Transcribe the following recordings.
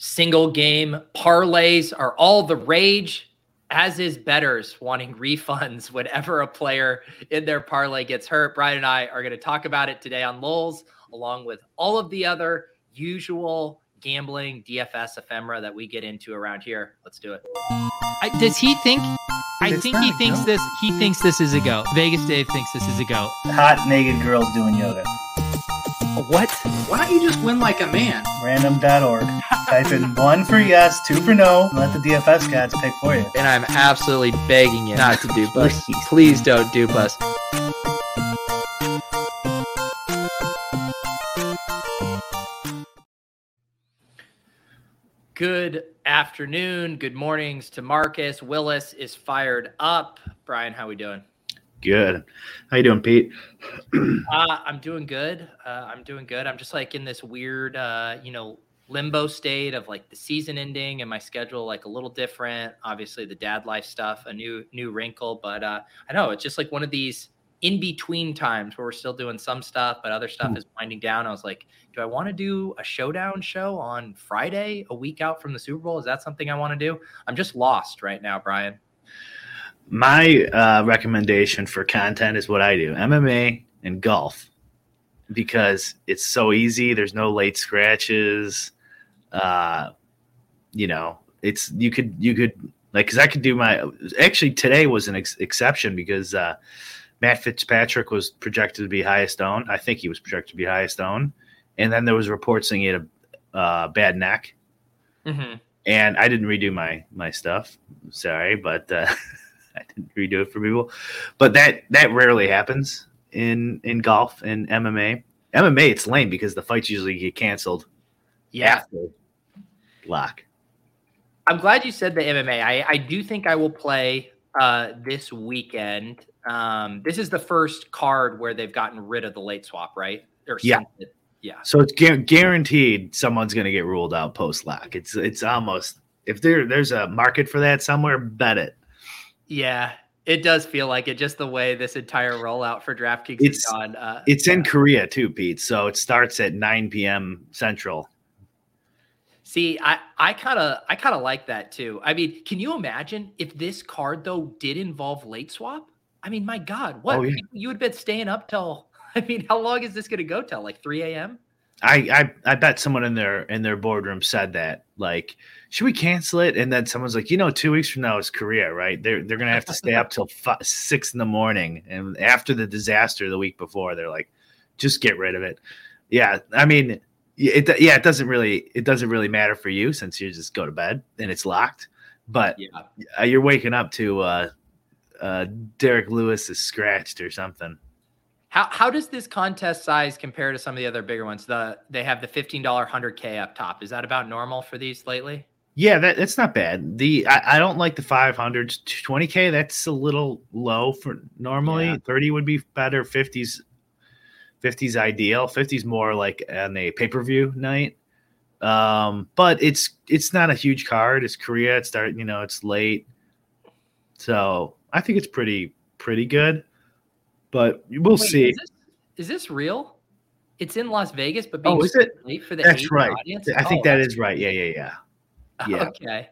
Single game parlays are all the rage, as is betters wanting refunds whenever a player in their parlay gets hurt. Brian and I are going to talk about it today on Lulz, along with all of the other usual gambling DFS ephemera that we get into around here. Let's do it. I, does he think? I think he thinks this. He thinks this is a go. Vegas Dave thinks this is a go. Hot naked girls doing yoga. What? Why don't you just win like a man? Random.org. Type in one for yes, two for no, and let the DFS cats pick for you. And I'm absolutely begging you not to dupe us. Please don't dupe us. Good afternoon, good mornings to Marcus. Willis is fired up. Brian, how we doing? Good. How you doing, Pete? uh, I'm doing good. Uh, I'm doing good. I'm just like in this weird, uh, you know, limbo state of like the season ending and my schedule like a little different. Obviously, the dad life stuff, a new new wrinkle, but uh, I know it's just like one of these in between times where we're still doing some stuff, but other stuff mm. is winding down. I was like, do I want to do a showdown show on Friday, a week out from the Super Bowl? Is that something I want to do? I'm just lost right now, Brian. My uh, recommendation for content is what I do MMA and golf because it's so easy. There's no late scratches. Uh, you know, it's you could you could like because I could do my actually today was an ex- exception because uh, Matt Fitzpatrick was projected to be highest owned. I think he was projected to be highest owned, and then there was reports saying he had a uh, bad neck. Mm-hmm. And I didn't redo my my stuff. Sorry, but uh, I didn't redo it for people. But that that rarely happens in in golf and MMA. MMA it's lame because the fights usually get canceled. Yeah. lock. I'm glad you said the MMA. I, I do think I will play uh, this weekend. Um, this is the first card where they've gotten rid of the late swap, right? Or yeah. Yeah. So it's gu- guaranteed someone's going to get ruled out post lock. It's it's almost if there there's a market for that somewhere, bet it. Yeah, it does feel like it. Just the way this entire rollout for DraftKings it's, has gone. Uh, it's in Korea too, Pete. So it starts at 9 p.m. Central. See, I I kind of I kind of like that too. I mean, can you imagine if this card though did involve late swap? I mean, my God, what oh, yeah. you would have been staying up till? I mean, how long is this going to go till? Like 3 a.m. I, I I bet someone in their in their boardroom said that like should we cancel it? And then someone's like you know two weeks from now is Korea right? They're they're gonna have to stay up till five, six in the morning and after the disaster the week before they're like just get rid of it. Yeah I mean it yeah it doesn't really it doesn't really matter for you since you just go to bed and it's locked but yeah. you're waking up to uh uh Derrick Lewis is scratched or something how how does this contest size compare to some of the other bigger ones? The they have the fifteen dollar hundred k up top. Is that about normal for these lately? Yeah, that, that's not bad. The I, I don't like the 500s. 20k that's a little low for normally. Yeah. 30 would be better. 50s 50s ideal. 50s more like on a pay-per-view night. Um, but it's it's not a huge card. It's Korea. It's start, you know, it's late. So I think it's pretty pretty good but we'll Wait, see. Is this, is this, real? It's in Las Vegas, but being oh, is it? late for the that's right. Audience? I think oh, that is right. Yeah, yeah, yeah. Yeah. Okay,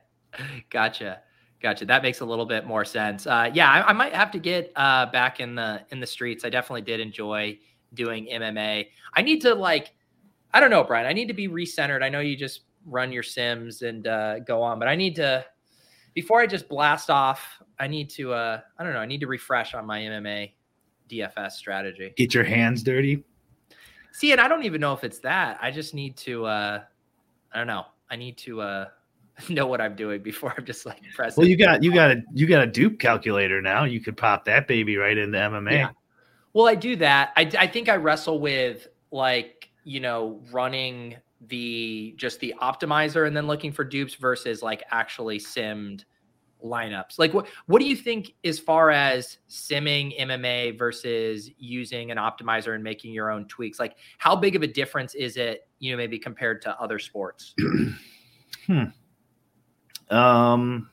gotcha, gotcha. That makes a little bit more sense. Uh, yeah, I, I, might have to get uh, back in the in the streets. I definitely did enjoy doing MMA. I need to like I don't know, Brian. I need to be recentered. I know you just run your sims and uh, go on, but I need to before I just blast off. I need to. Uh, I don't know. I need to refresh on my MMA DFS strategy. Get your hands dirty. See, and I don't even know if it's that. I just need to. Uh, I don't know. I need to uh, know what I'm doing before I'm just like pressing. Well, you got you got a you got a dupe calculator now. You could pop that baby right into MMA. Yeah. Well, I do that. I I think I wrestle with like you know running the just the optimizer and then looking for dupes versus like actually simmed lineups. Like what what do you think as far as simming MMA versus using an optimizer and making your own tweaks? Like how big of a difference is it, you know, maybe compared to other sports? hmm. Um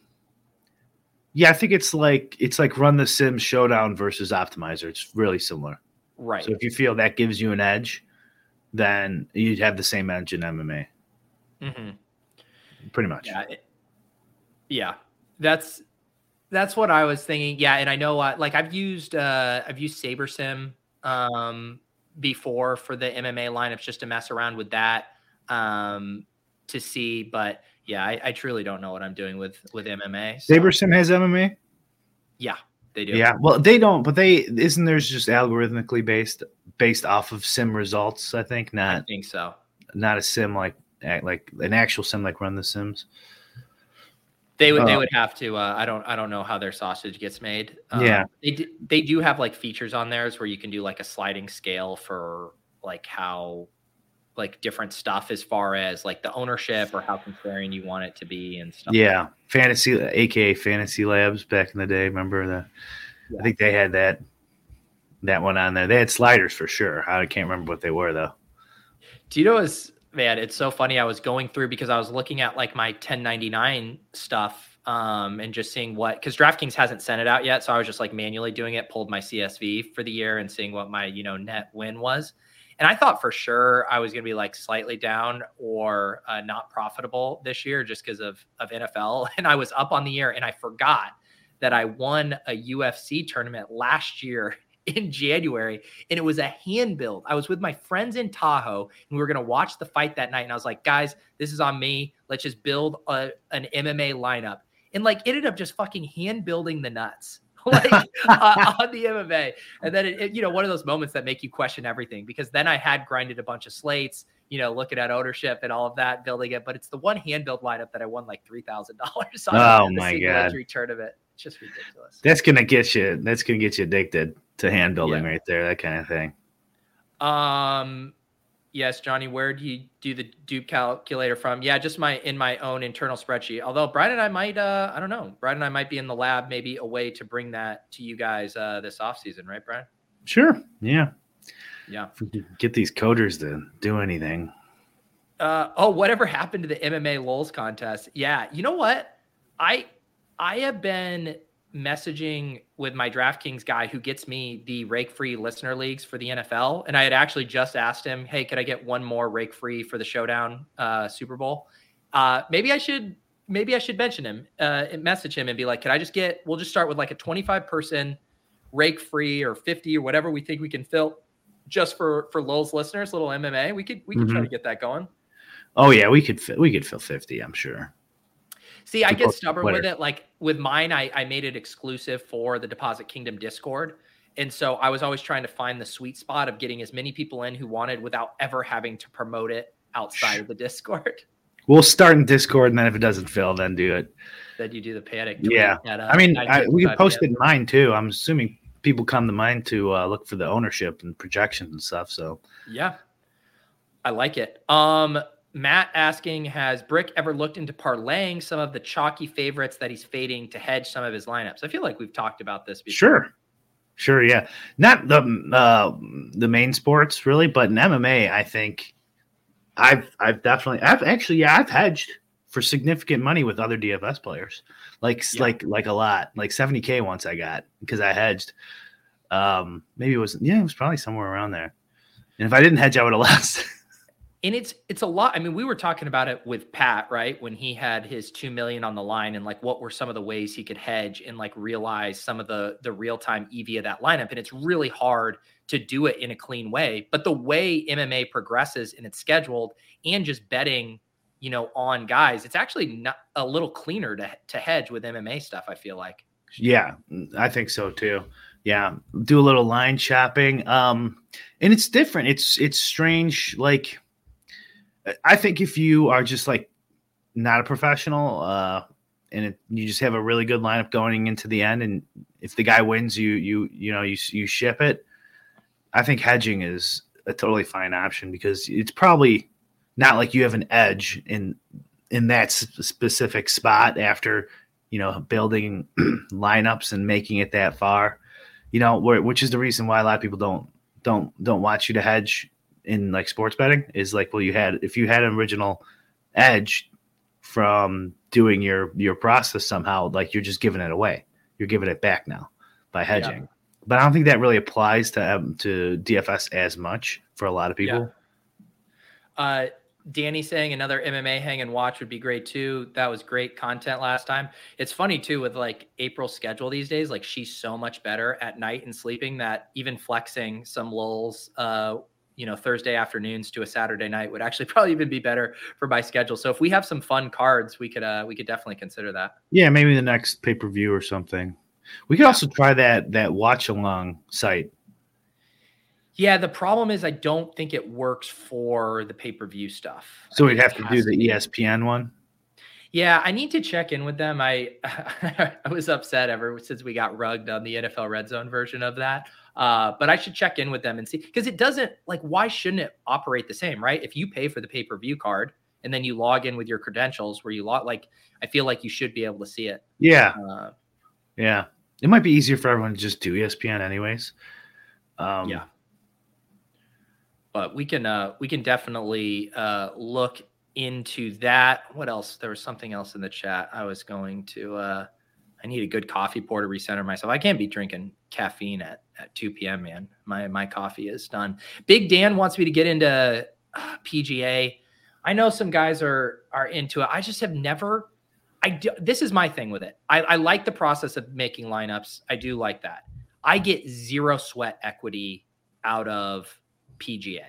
yeah, I think it's like it's like run the sim showdown versus optimizer. It's really similar. Right. So if you feel that gives you an edge, then you'd have the same edge in MMA. Mm-hmm. Pretty much. Yeah. It, yeah. That's that's what I was thinking. Yeah, and I know uh, like I've used uh I've used SaberSim um before for the MMA lineups just to mess around with that um to see, but yeah, I, I truly don't know what I'm doing with with MMA. So. SaberSim has MMA? Yeah, they do. Yeah, well, they don't, but they isn't theirs just algorithmically based based off of sim results. I think not. I think so. Not a sim like like an actual sim like Run the Sims. They would. Uh, they would have to. Uh, I don't. I don't know how their sausage gets made. Um, yeah. They do, they do have like features on theirs where you can do like a sliding scale for like how like different stuff as far as like the ownership or how contrarian you want it to be and stuff. Yeah, like fantasy, aka Fantasy Labs back in the day. Remember the? Yeah. I think they had that that one on there. They had sliders for sure. I can't remember what they were though. Do you know is man? It's so funny. I was going through because I was looking at like my 1099 stuff um, and just seeing what because DraftKings hasn't sent it out yet, so I was just like manually doing it. Pulled my CSV for the year and seeing what my you know net win was. And I thought for sure I was going to be like slightly down or uh, not profitable this year just because of of NFL. And I was up on the year and I forgot that I won a UFC tournament last year in January and it was a hand build. I was with my friends in Tahoe and we were going to watch the fight that night. And I was like, guys, this is on me. Let's just build a, an MMA lineup. And like, ended up just fucking hand building the nuts. like uh, on the MMA. And then, it, it, you know, one of those moments that make you question everything because then I had grinded a bunch of slates, you know, looking at ownership and all of that, building it. But it's the one hand build lineup that I won like $3,000 on. Oh my God. Tournament. It's just ridiculous. That's going to get you, that's going to get you addicted to hand building yeah. right there, that kind of thing. Um, yes, Johnny, where do you do the dupe calculator from? Yeah, just my in my own internal spreadsheet. Although Brian and I might, uh, I don't know, Brian and I might be in the lab, maybe a way to bring that to you guys uh, this off season, right, Brian? Sure. Yeah. Yeah. Get these coders to do anything. Uh, oh, whatever happened to the MMA Lulz contest? Yeah, you know what? I I have been messaging with my DraftKings guy who gets me the rake free listener leagues for the NFL. And I had actually just asked him, Hey, could I get one more rake free for the showdown uh, Super Bowl? Uh, maybe I should, maybe I should mention him, uh, and message him and be like, Can I just get, we'll just start with like a 25 person rake free or 50 or whatever we think we can fill just for, for Lulz listeners, little MMA. We could, we could mm-hmm. try to get that going. Oh yeah. We could, we could fill 50, I'm sure. See, I get stubborn with it. Like with mine, I, I made it exclusive for the Deposit Kingdom Discord. And so I was always trying to find the sweet spot of getting as many people in who wanted without ever having to promote it outside of the Discord. We'll start in Discord, and then if it doesn't fill, then do it. Then you do the panic. Yeah, at, uh, I mean, I, we posted mine too. I'm assuming people come to mine to uh, look for the ownership and projections and stuff. So yeah, I like it. Um, Matt asking, has Brick ever looked into parlaying some of the chalky favorites that he's fading to hedge some of his lineups? I feel like we've talked about this before. Sure. Sure, yeah. Not the uh, the main sports really, but in MMA, I think I've I've definitely I've actually yeah, I've hedged for significant money with other DFS players. Like yeah. like like a lot. Like 70k once I got because I hedged. Um maybe it was yeah, it was probably somewhere around there. And if I didn't hedge, I would have lost and it's it's a lot. I mean, we were talking about it with Pat, right? When he had his two million on the line, and like what were some of the ways he could hedge and like realize some of the the real time EV of that lineup. And it's really hard to do it in a clean way. But the way MMA progresses and it's scheduled and just betting, you know, on guys, it's actually not a little cleaner to, to hedge with MMA stuff, I feel like. Yeah, I think so too. Yeah, do a little line shopping. Um, and it's different. It's it's strange. Like, I think if you are just like not a professional, uh, and it, you just have a really good lineup going into the end, and if the guy wins, you you you know you you ship it. I think hedging is a totally fine option because it's probably not like you have an edge in in that specific spot after you know building lineups and making it that far you know which is the reason why a lot of people don't don't don't want you to hedge in like sports betting is like well you had if you had an original edge from doing your your process somehow like you're just giving it away you're giving it back now by hedging yeah. but i don't think that really applies to um, to dfs as much for a lot of people yeah. uh Danny saying another MMA hang and watch would be great too. That was great content last time. It's funny too with like April's schedule these days. Like she's so much better at night and sleeping that even flexing some lulls, uh, you know, Thursday afternoons to a Saturday night would actually probably even be better for my schedule. So if we have some fun cards, we could uh we could definitely consider that. Yeah, maybe the next pay per view or something. We could also try that that watch along site yeah, the problem is I don't think it works for the pay per view stuff. So we'd have to do the ESPN one. Yeah, I need to check in with them. I I was upset ever since we got rugged on the NFL Red Zone version of that. Uh, but I should check in with them and see because it doesn't like why shouldn't it operate the same, right? If you pay for the pay per view card and then you log in with your credentials, where you log like I feel like you should be able to see it. Yeah, uh, yeah. It might be easier for everyone to just do ESPN anyways. Um, yeah but we can uh, we can definitely uh, look into that. What else? There was something else in the chat. I was going to. I need a good coffee pour to recenter myself. I can't be drinking caffeine at, at 2 p.m. Man, my my coffee is done. Big Dan wants me to get into uh, PGA. I know some guys are are into it. I just have never. I do, this is my thing with it. I, I like the process of making lineups. I do like that. I get zero sweat equity out of PGA.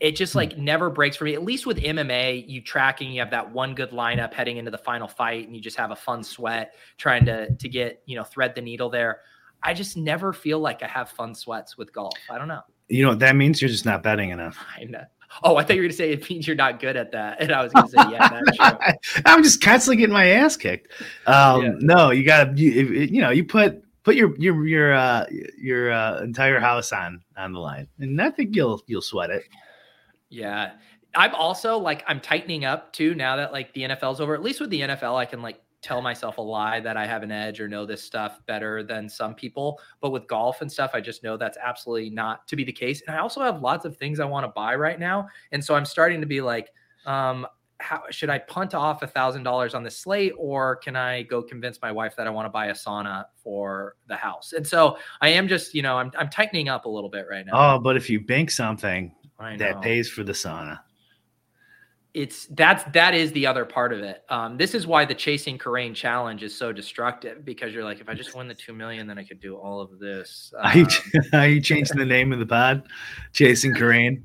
It just hmm. like never breaks for me. At least with MMA, you tracking, you have that one good lineup heading into the final fight, and you just have a fun sweat trying to to get you know thread the needle there. I just never feel like I have fun sweats with golf. I don't know. You know that means you're just not betting enough. I know. Oh, I thought you were going to say it means you're not good at that, and I was going to say, yeah, that's true. I'm just constantly getting my ass kicked. Um, yeah. No, you got to, you, you know, you put put your your your uh, your uh, entire house on on the line, and I think you'll you'll sweat it. Yeah, I'm also like I'm tightening up too now that like the NFL's over. At least with the NFL, I can like tell myself a lie that I have an edge or know this stuff better than some people. But with golf and stuff, I just know that's absolutely not to be the case. And I also have lots of things I want to buy right now, and so I'm starting to be like, um, how should I punt off a thousand dollars on the slate, or can I go convince my wife that I want to buy a sauna for the house? And so I am just, you know, I'm I'm tightening up a little bit right now. Oh, but if you bank something that pays for the sauna, it's that's that is the other part of it. Um, this is why the chasing Kerrane challenge is so destructive because you're like, if I just win the two million, then I could do all of this. Um, are, you, are you changing the name of the pod? Chasing Kerrane.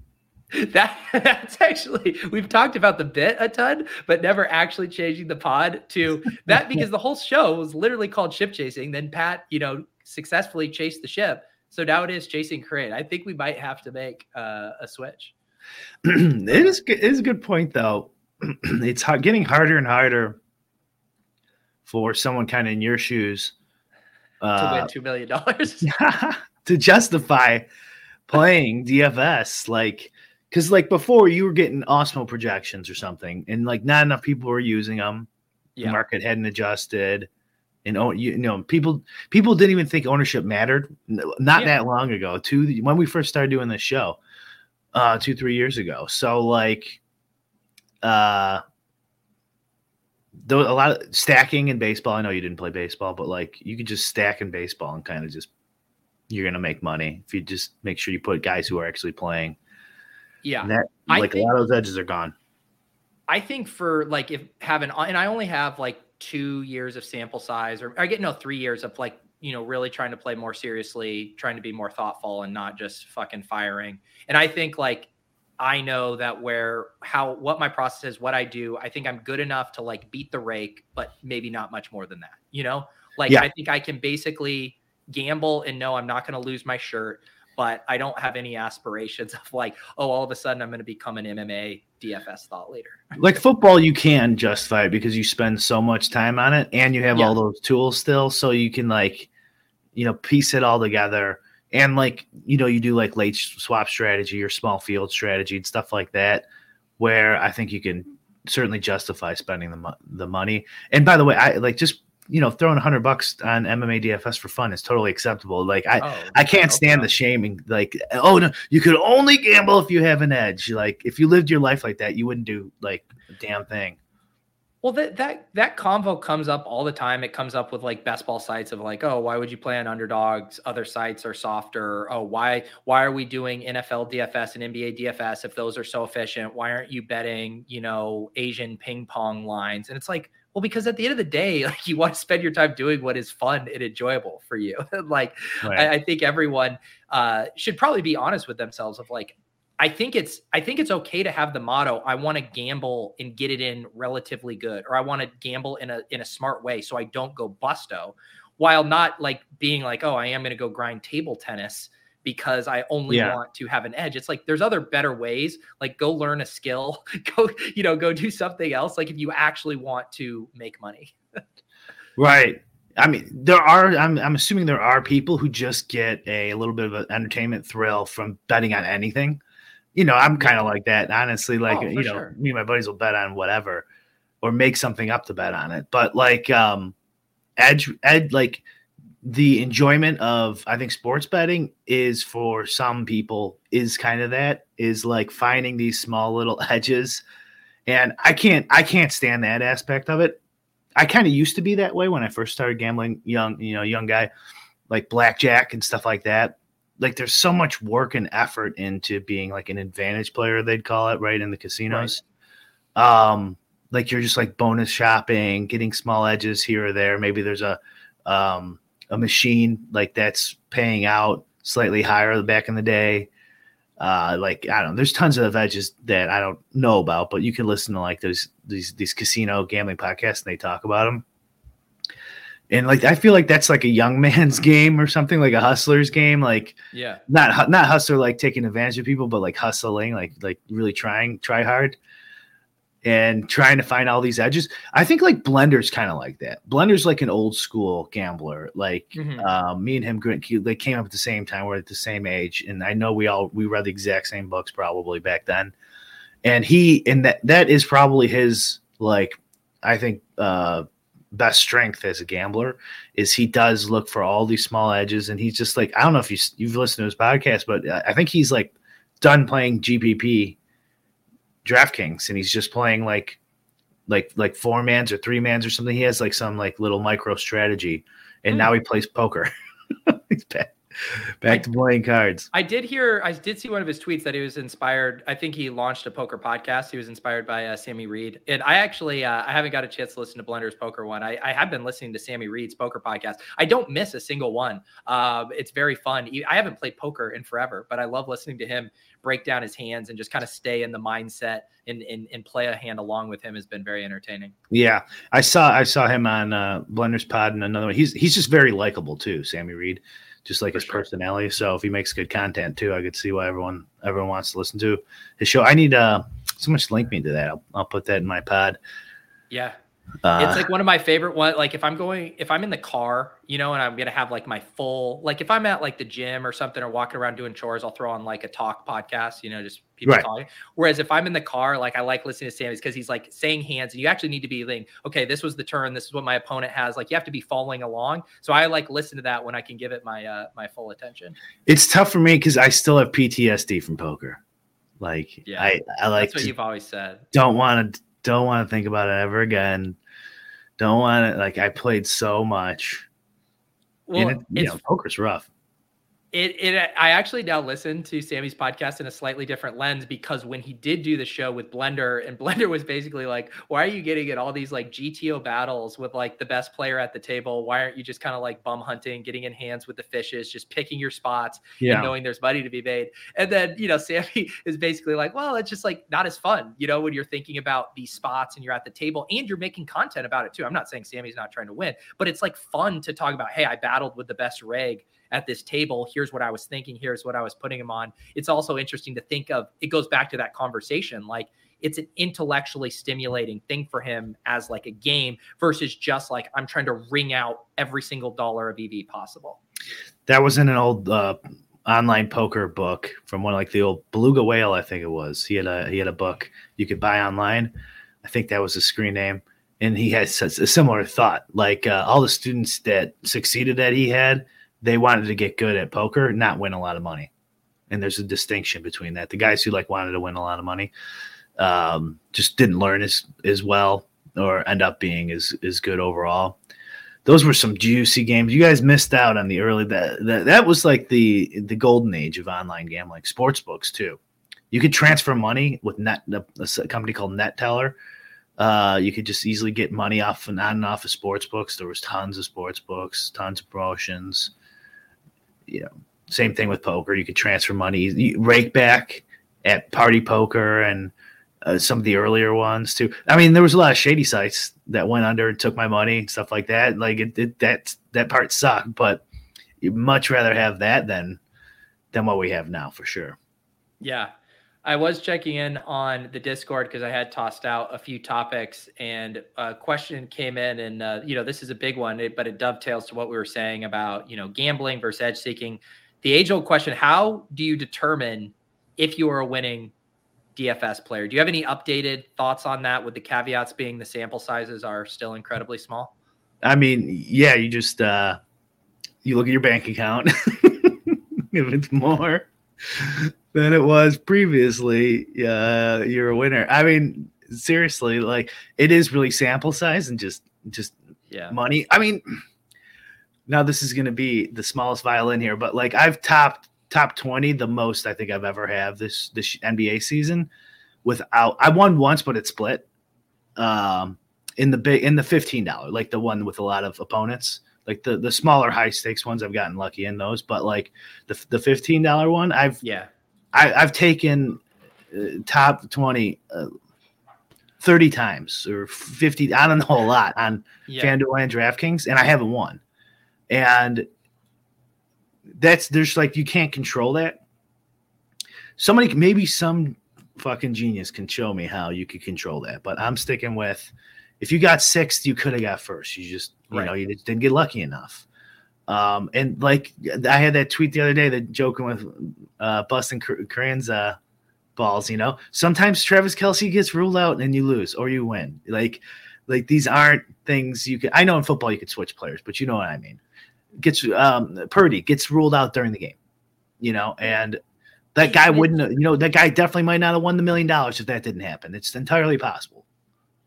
that that's actually we've talked about the bit a ton, but never actually changing the pod to that because the whole show was literally called ship chasing. Then Pat, you know, successfully chased the ship. So now it is chasing Kerrane. I think we might have to make uh, a switch. it is it is a good point though. it's getting harder and harder for someone kind of in your shoes uh, to win two million dollars to justify playing DFS. Like because like before you were getting Osmo projections or something, and like not enough people were using them. Yeah. The market hadn't adjusted, and oh, you, you know people people didn't even think ownership mattered. Not yeah. that long ago, two when we first started doing this show, uh, two three years ago. So like, uh, though a lot of stacking in baseball. I know you didn't play baseball, but like you could just stack in baseball and kind of just you're gonna make money if you just make sure you put guys who are actually playing yeah. That, like think, a lot of those edges are gone. I think for like if having and I only have like two years of sample size or I get no three years of like you know, really trying to play more seriously, trying to be more thoughtful and not just fucking firing. And I think like I know that where how what my process is, what I do, I think I'm good enough to like beat the rake, but maybe not much more than that. You know, like Yeah. I think I can basically gamble and know I'm not going to lose my shirt, but I don't have any aspirations of like, oh, all of a sudden I'm going to become an MMA DFS thought leader. like football you can justify it because you spend so much time on it and you have Yeah. all those tools still so you can like you know piece it all together and like you know you do like late swap strategy or small field strategy and stuff like that where i think you can certainly justify spending the, mo- the money and by the way i like just you know throwing 100 bucks on mma dfs for fun is totally acceptable like i Oh, I can't stand the shaming. Like, oh no, you could only gamble if you have an edge. Like, if you lived your life like that, you wouldn't do like a damn thing. Well, that that that convo comes up all the time. It comes up with like best ball sites of like, oh, why would you play on underdogs? Other sites are softer. Oh, why why are we doing NFL DFS and NBA DFS if those are so efficient? Why aren't you betting, you know, Asian ping pong lines? And it's like, well, because at the end of the day, like you want to spend your time doing what is fun and enjoyable for you. like I, I think everyone uh, should probably be honest with themselves of like, I think it's I think it's okay to have the motto I want to gamble and get it in relatively good or I want to gamble in a in a smart way so I don't go busto while not like being like oh I am going to go grind table tennis because I only Yeah. want to have an edge it's like there's other better ways like go learn a skill go you know go do something else like if you actually want to make money right. I mean, there are. I'm, I'm assuming there are people who just get a little bit of an entertainment thrill from betting on anything. You know, I'm kind of like that, honestly. Like, Oh, you know, sure. me and my buddies will bet on whatever, or make something up to bet on it. But like, um, edge, ed, like the enjoyment of I think sports betting is for some people is kind of that is like finding these small little edges, and I can't I can't stand that aspect of it. I kind of used to be that way when I first started gambling, young you know young guy, like blackjack and stuff like that. Like there's so much work and effort into being like an advantage player they'd call it right in the casinos. Um, like you're just like bonus shopping, getting small edges here or there. Maybe there's a um, a machine like that's paying out slightly higher back in the day. Uh, like I don't know, there's tons of edges that I don't know about, but you can listen to like those these these casino gambling podcasts and they talk about them. And like I feel like that's like a young man's game or something like a hustler's game, like yeah not not hustler like taking advantage of people, but like hustling, like like really trying, try hard, and trying to find all these edges. I think like Blender's kind of like that. Blender's like an old school gambler. Like Mhm. um, me and him, they came up at the same time. We're at the same age, and I know we all we read the exact same books probably back then. And he and that that is probably his like I think uh best strength as a gambler is he does look for all these small edges and he's just like I don't know if you you've listened to his podcast but I think he's like done playing GPP DraftKings and he's just playing like like like four mans or three mans or something. He has like some like little micro strategy and Hmm. now he plays poker. He's back back to playing cards I did hear, I did see one of his tweets that he was inspired. I think he launched a poker podcast. He was inspired by uh, Sammy Reed. And I actually, uh, I haven't got a chance to listen to Blender's poker one. I, I have been listening to Sammy Reed's poker podcast. I don't miss a single one. Um, it's very fun. I haven't played poker in forever, but I love listening to him break down his hands and just kind of stay in the mindset and, and, and play a hand along with him has been very entertaining. Yeah, I saw I saw him on uh, Blender's Pod and another one. He's he's just very likable too, Sammy Reed, just like For his sure. personality. So if he makes good content too, I could see why everyone everyone wants to listen to his show. I need uh someone should link me to that. I'll, I'll put that in my pod. Yeah. Uh, it's like one of my favorite one like if i'm going if i'm in the car you know and i'm gonna have like my full like if i'm at like the gym or something or walking around doing chores i'll throw on like a talk podcast you know just people Right. talking whereas if i'm in the car like i like listening to sammy's because he's like saying hands and you actually need to be like okay this was the turn this is what my opponent has like you have to be following along so i like listen to that when i can give it my uh my full attention it's tough for me because I still have PTSD from poker. Like Yeah. I I like that's what you've always said don't want to don't want to think about it ever again. Don't want to like I played so much. well and it, you it's know, poker's rough. It, it I actually now listen to Sammy's podcast in a slightly different lens because when he did do the show with Blender and Blender was basically like, why are you getting at all these like GTO battles with like the best player at the table? Why aren't you just kind of like bum hunting, getting in hands with the fishes, just picking your spots Yeah. and knowing there's money to be made? And then, you know, Sammy is basically like, well, it's just like not as fun, you know, when you're thinking about these spots and you're at the table and you're making content about it too. I'm not saying Sammy's not trying to win, but it's like fun to talk about, hey, I battled with the best reg at this table. Here's what I was thinking. Here's what I was putting him on. It's also interesting to think of. It goes back to that conversation. Like it's an intellectually stimulating thing for him as like a game versus just like I'm trying to wring out every single dollar of EV possible. That was in an old uh, online poker book from one like the old Beluga Whale, I think it was. He had a he had a book you could buy online. I think that was the screen name, and he such a similar thought. Like uh, all the students that succeeded that he had, they wanted to get good at poker, not win a lot of money. And there's a distinction between that. The guys who like wanted to win a lot of money um, just didn't learn as as well or end up being as as good overall those were some juicy games. You guys missed out on the early that that, that was like the the golden age of online gambling, sports books too. You could transfer money with net a company called Neteller. Uh, you could just easily get money off and on and off of sports books. There was tons of sports books, tons of promotions. You know, same thing with poker. You could transfer money, you rake back at Party Poker and uh, some of the earlier ones too. I mean, there was a lot of shady sites that went under and took my money and stuff like that. Like it, it that that part sucked, but you'd much rather have that than than what we have now for sure. Yeah. I was checking in on the Discord because I had tossed out a few topics, and a question came in, and uh, you know this is a big one, but it dovetails to what we were saying about you know gambling versus edge seeking. The age-old question: How do you determine if you are a winning DFS player? Do you have any updated thoughts on that? With the caveats being the sample sizes are still incredibly small. I mean, yeah, you just uh you look at your bank account. if it's more than it was previously, uh you're a winner. I mean, seriously, like it is really sample size and just just Yeah. money. I mean, now this is going to be the smallest violin here, but like I've topped top 20 the most I think I've ever have this this NBA season without I won once but it split. Um in the big in the $15 like the one with a lot of opponents. Like the the smaller high stakes ones I've gotten lucky in those, but like the the $15 one I've Yeah. I, I've taken uh, top 20 uh, 30 times or 50 I don't know a lot on Yeah. FanDuel and DraftKings, and I haven't won. And that's there's like you can't control that. Somebody, maybe some fucking genius can show me how you could control that, but I'm sticking with if you got sixth, you could have got first. You just you know you just didn't get lucky enough. Um, and like I had that tweet the other day that joking with uh, busting Kerrane's uh, balls. You know, sometimes Travis Kelce gets ruled out and you lose or you win. Like, like these aren't things you can. I know in football you could switch players, but you know what I mean. Gets um, Purdy gets ruled out during the game. You know, and that guy wouldn't. You know, that guy definitely might not have won the million dollars if that didn't happen. It's entirely possible.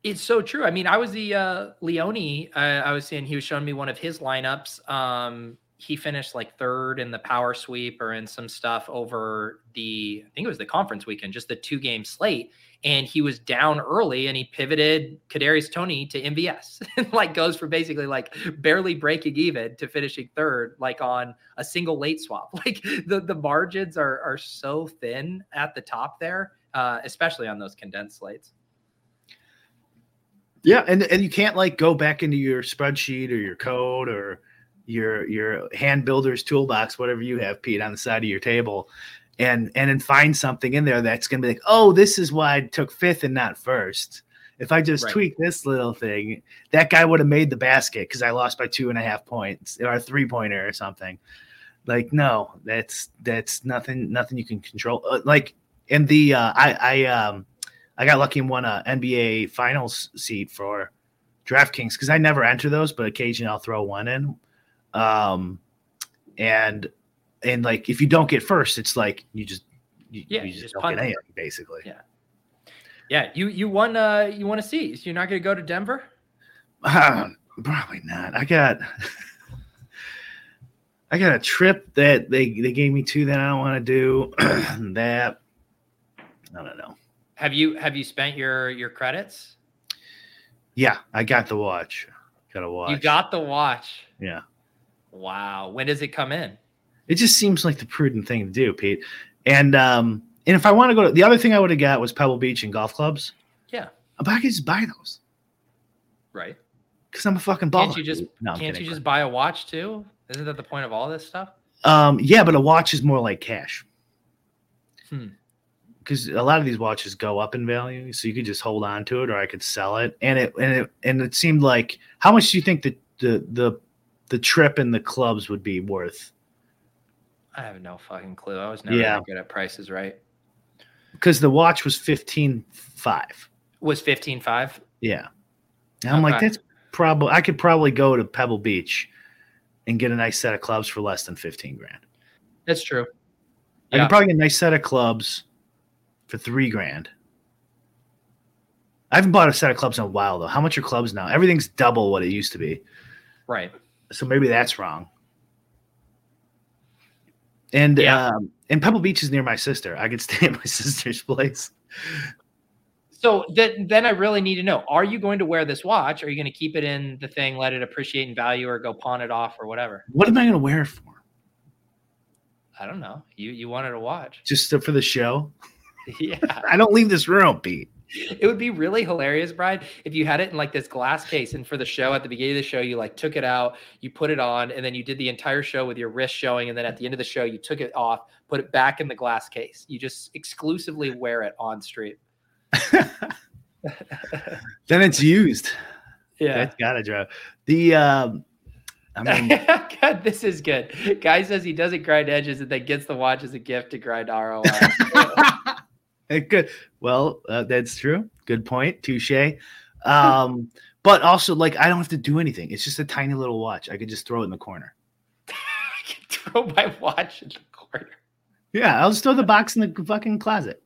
It's so true. I mean, I was the uh, Leone. Uh, I was seeing he was showing me one of his lineups. Um, he finished like third in the power sweep or in some stuff over the, I think it was the conference weekend, just the two game slate. And he was down early and he pivoted Kadarius Toney to MVS and like goes from basically like barely breaking even to finishing third, like on a single late swap. Like the, the margins are, are so thin at the top there, uh, especially on those condensed slates. Yeah, and and you can't like go back into your spreadsheet or your code or your your hand builder's toolbox, whatever you have, Pete, on the side of your table, and and then find something in there that's gonna be like, oh, this is why I took fifth and not first. If I just Right. tweak this little thing, that guy would have made the basket because I lost by two and a half points or a three pointer or something. Like, no, that's that's nothing nothing you can control. Uh, like in the uh, I I um I got lucky and won a NBA Finals seat for DraftKings because I never enter those, but occasionally I'll throw one in. Um, and and like if you don't get first, it's like you just you, Yeah, you just, just don't punt get anything basically. Yeah. Yeah, you you won uh you won a seat. So you're not going to go to Denver? Um, probably not. I got I got a trip that they they gave me two that I don't want to do. that I don't know. Have you have you spent your your credits? Yeah, I got the watch. Got a watch. You got the watch. Yeah. Wow. When does it come in? It just seems like the prudent thing to do, Pete. And um, and if I want to go to the other thing I would have got was Pebble Beach and golf clubs. Yeah. But I could just buy those Right. because I'm a fucking baller. Can't you just No, can't kidding. you just buy a watch too? Isn't that the point of all this stuff? Um, yeah, but a watch is more like cash. Hmm. Because a lot of these watches go up in value, so you could just hold on to it, or I could sell it. And it and it and it seemed like how much do you think that the the the trip and the clubs would be worth? I have no fucking clue. I was never Yeah. good at prices, right? Because the watch was fifteen five. Was fifteen five? Yeah, and I'm like that's probably I could probably go to Pebble Beach and get a nice set of clubs for less than fifteen grand. That's true. I Yeah. could probably get a nice set of clubs for three grand. I haven't bought a set of clubs in a while though. How much are clubs now? Everything's double what it used to be. Right. So maybe that's wrong. And Yeah. um, and Pebble Beach is near my sister. I could stay at my sister's place. So then, then I really need to know: Are you going to wear this watch? Are you going to keep it in the thing, let it appreciate in value, or go pawn it off, or whatever? What am I going to wear it for? I don't know. You you wanted a watch? Just for the show? yeah. I don't leave this room, Pete. It would be really hilarious, Brian, if you had it in like this glass case, and for the show at the beginning of the show, you like took it out, you put it on, and then you did the entire show with your wrist showing, and then at the end of the show, you took it off, put it back in the glass case. You just exclusively wear it on street. Then it's used. Yeah. That's gotta drive. The um, I mean, God, this is good. Guy says he doesn't grind edges and then gets the watch as a gift to grind ROI. good. Well, uh, that's true. Good point. Touche. Um, but also, like, I don't have to do anything. It's just a tiny little watch. I could just throw it in the corner. I can throw my watch in the corner. Yeah, I'll just throw the box in the fucking closet.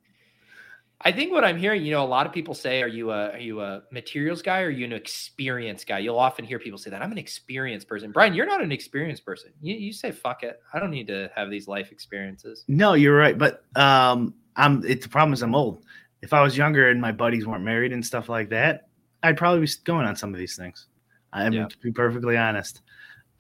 I think what I'm hearing, you know, a lot of people say, "Are you a are you a materials guy or are you an experience guy?" You'll often hear people say that. I'm an experienced person. Brian, you're not an experienced person. You you say, "Fuck it, I don't need to have these life experiences." No, you're right. But um, I'm. It, the problem is I'm old. If I was younger and my buddies weren't married and stuff like that, I'd probably be going on some of these things. I'm Yeah. to be perfectly honest.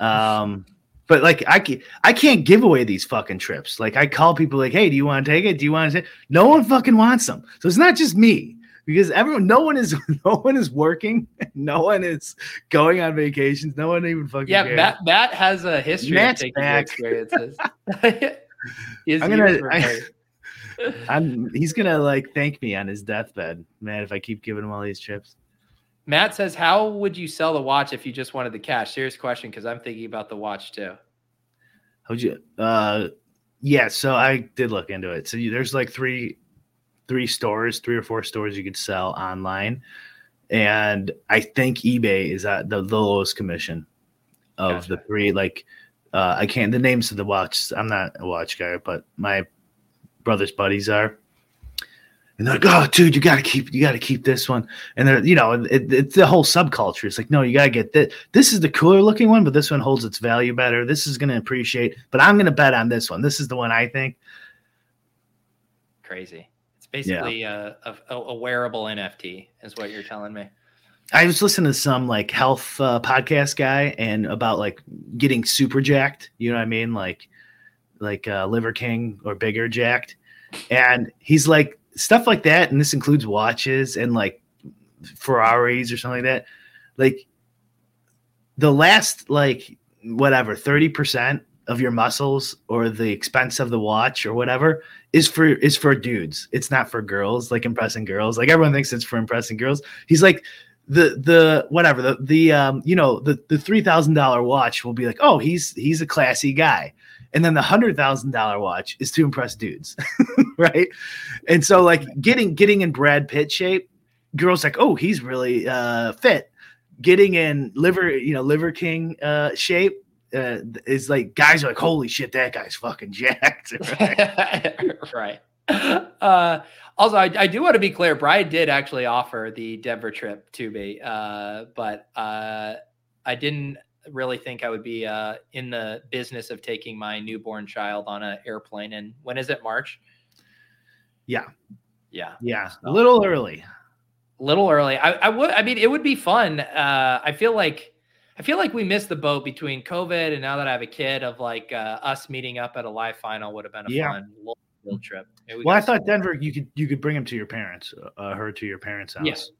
Um, but like I can't, I can't give away these fucking trips. Like I call people like, hey, do you want to take it? Do you want to take? No one fucking wants them. So it's not just me because everyone, no one is, no one is working. No one is going on vacations. No one even fucking. Yeah, cares. Matt Matt has a history Matt's of taking back. experiences. I'm gonna- I-. I'm, he's gonna like thank me on his deathbed, man. If I keep giving him all these trips. Matt says, "How would you sell the watch if you just wanted the cash?" Serious question because I'm thinking about the watch too. How'd you? Uh, yeah. So I did look into it. So you, there's like three, three stores, three or four stores you could sell online, and I think eBay is at the, the lowest commission of the three. Like, uh, I can't the names of the watch. I'm not a watch guy, but my brother's buddies are. And they're like, oh, dude, you gotta keep, you gotta keep this one. And they're, you know, it, it's the whole subculture. It's like, no, you gotta get this. This is the cooler looking one, but this one holds its value better. This is gonna appreciate, but I'm gonna bet on this one. This is the one I think. Crazy. It's basically a, a, a wearable NFT, is what you're telling me. I was listening to some like health uh, podcast guy and about like getting super jacked. You know what I mean? Like, like uh, Liver King or bigger jacked. And he's like stuff like that, and this includes watches and like Ferraris or something like that. Like the last like whatever thirty percent of your muscles or the expense of the watch or whatever is for is for dudes. It's not for girls, like impressing girls. Like everyone thinks it's for impressing girls. He's like the the whatever the the um you know the the three thousand dollar watch will be like oh he's he's a classy guy and then the hundred thousand dollar watch is to impress dudes right and so like getting getting in Brad Pitt shape girls like oh he's really uh fit getting in liver you know liver king uh shape uh is like guys are like holy shit that guy's fucking jacked right? right. Uh, also, I, I do want to be clear. Brian did actually offer the Denver trip to me, uh, but uh, I didn't. Really think I would be uh, in the business of taking my newborn child on an airplane. And when is it? March. Yeah. Yeah. Yeah. A little early. A little early. I, I would. I mean, it would be fun. Uh, I feel like I feel like we missed the boat between COVID and now that I have a kid. Of like uh, us meeting up at a live final would have been a Yeah. fun little trip. We Well, I thought some- Denver, you could you could bring him to your parents, uh, her to your parents' house. Yes.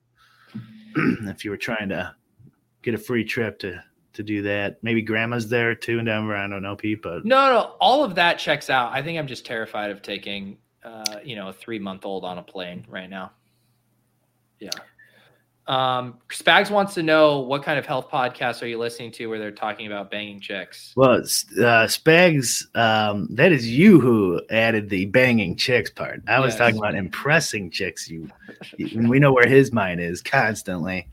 if you were trying to get a free trip to to do that, maybe grandma's there too in Denver. I don't know, Pete, but No, no, all of that checks out. I think I'm just terrified of taking, uh, you know, a three month old on a plane right now. Yeah. Um, Spags wants to know what kind of health podcasts are you listening to where they're talking about banging chicks? well, uh, Spags, um, that is you who added the banging chicks part. I was Yes. talking about impressing chicks. You, we know where his mind is constantly.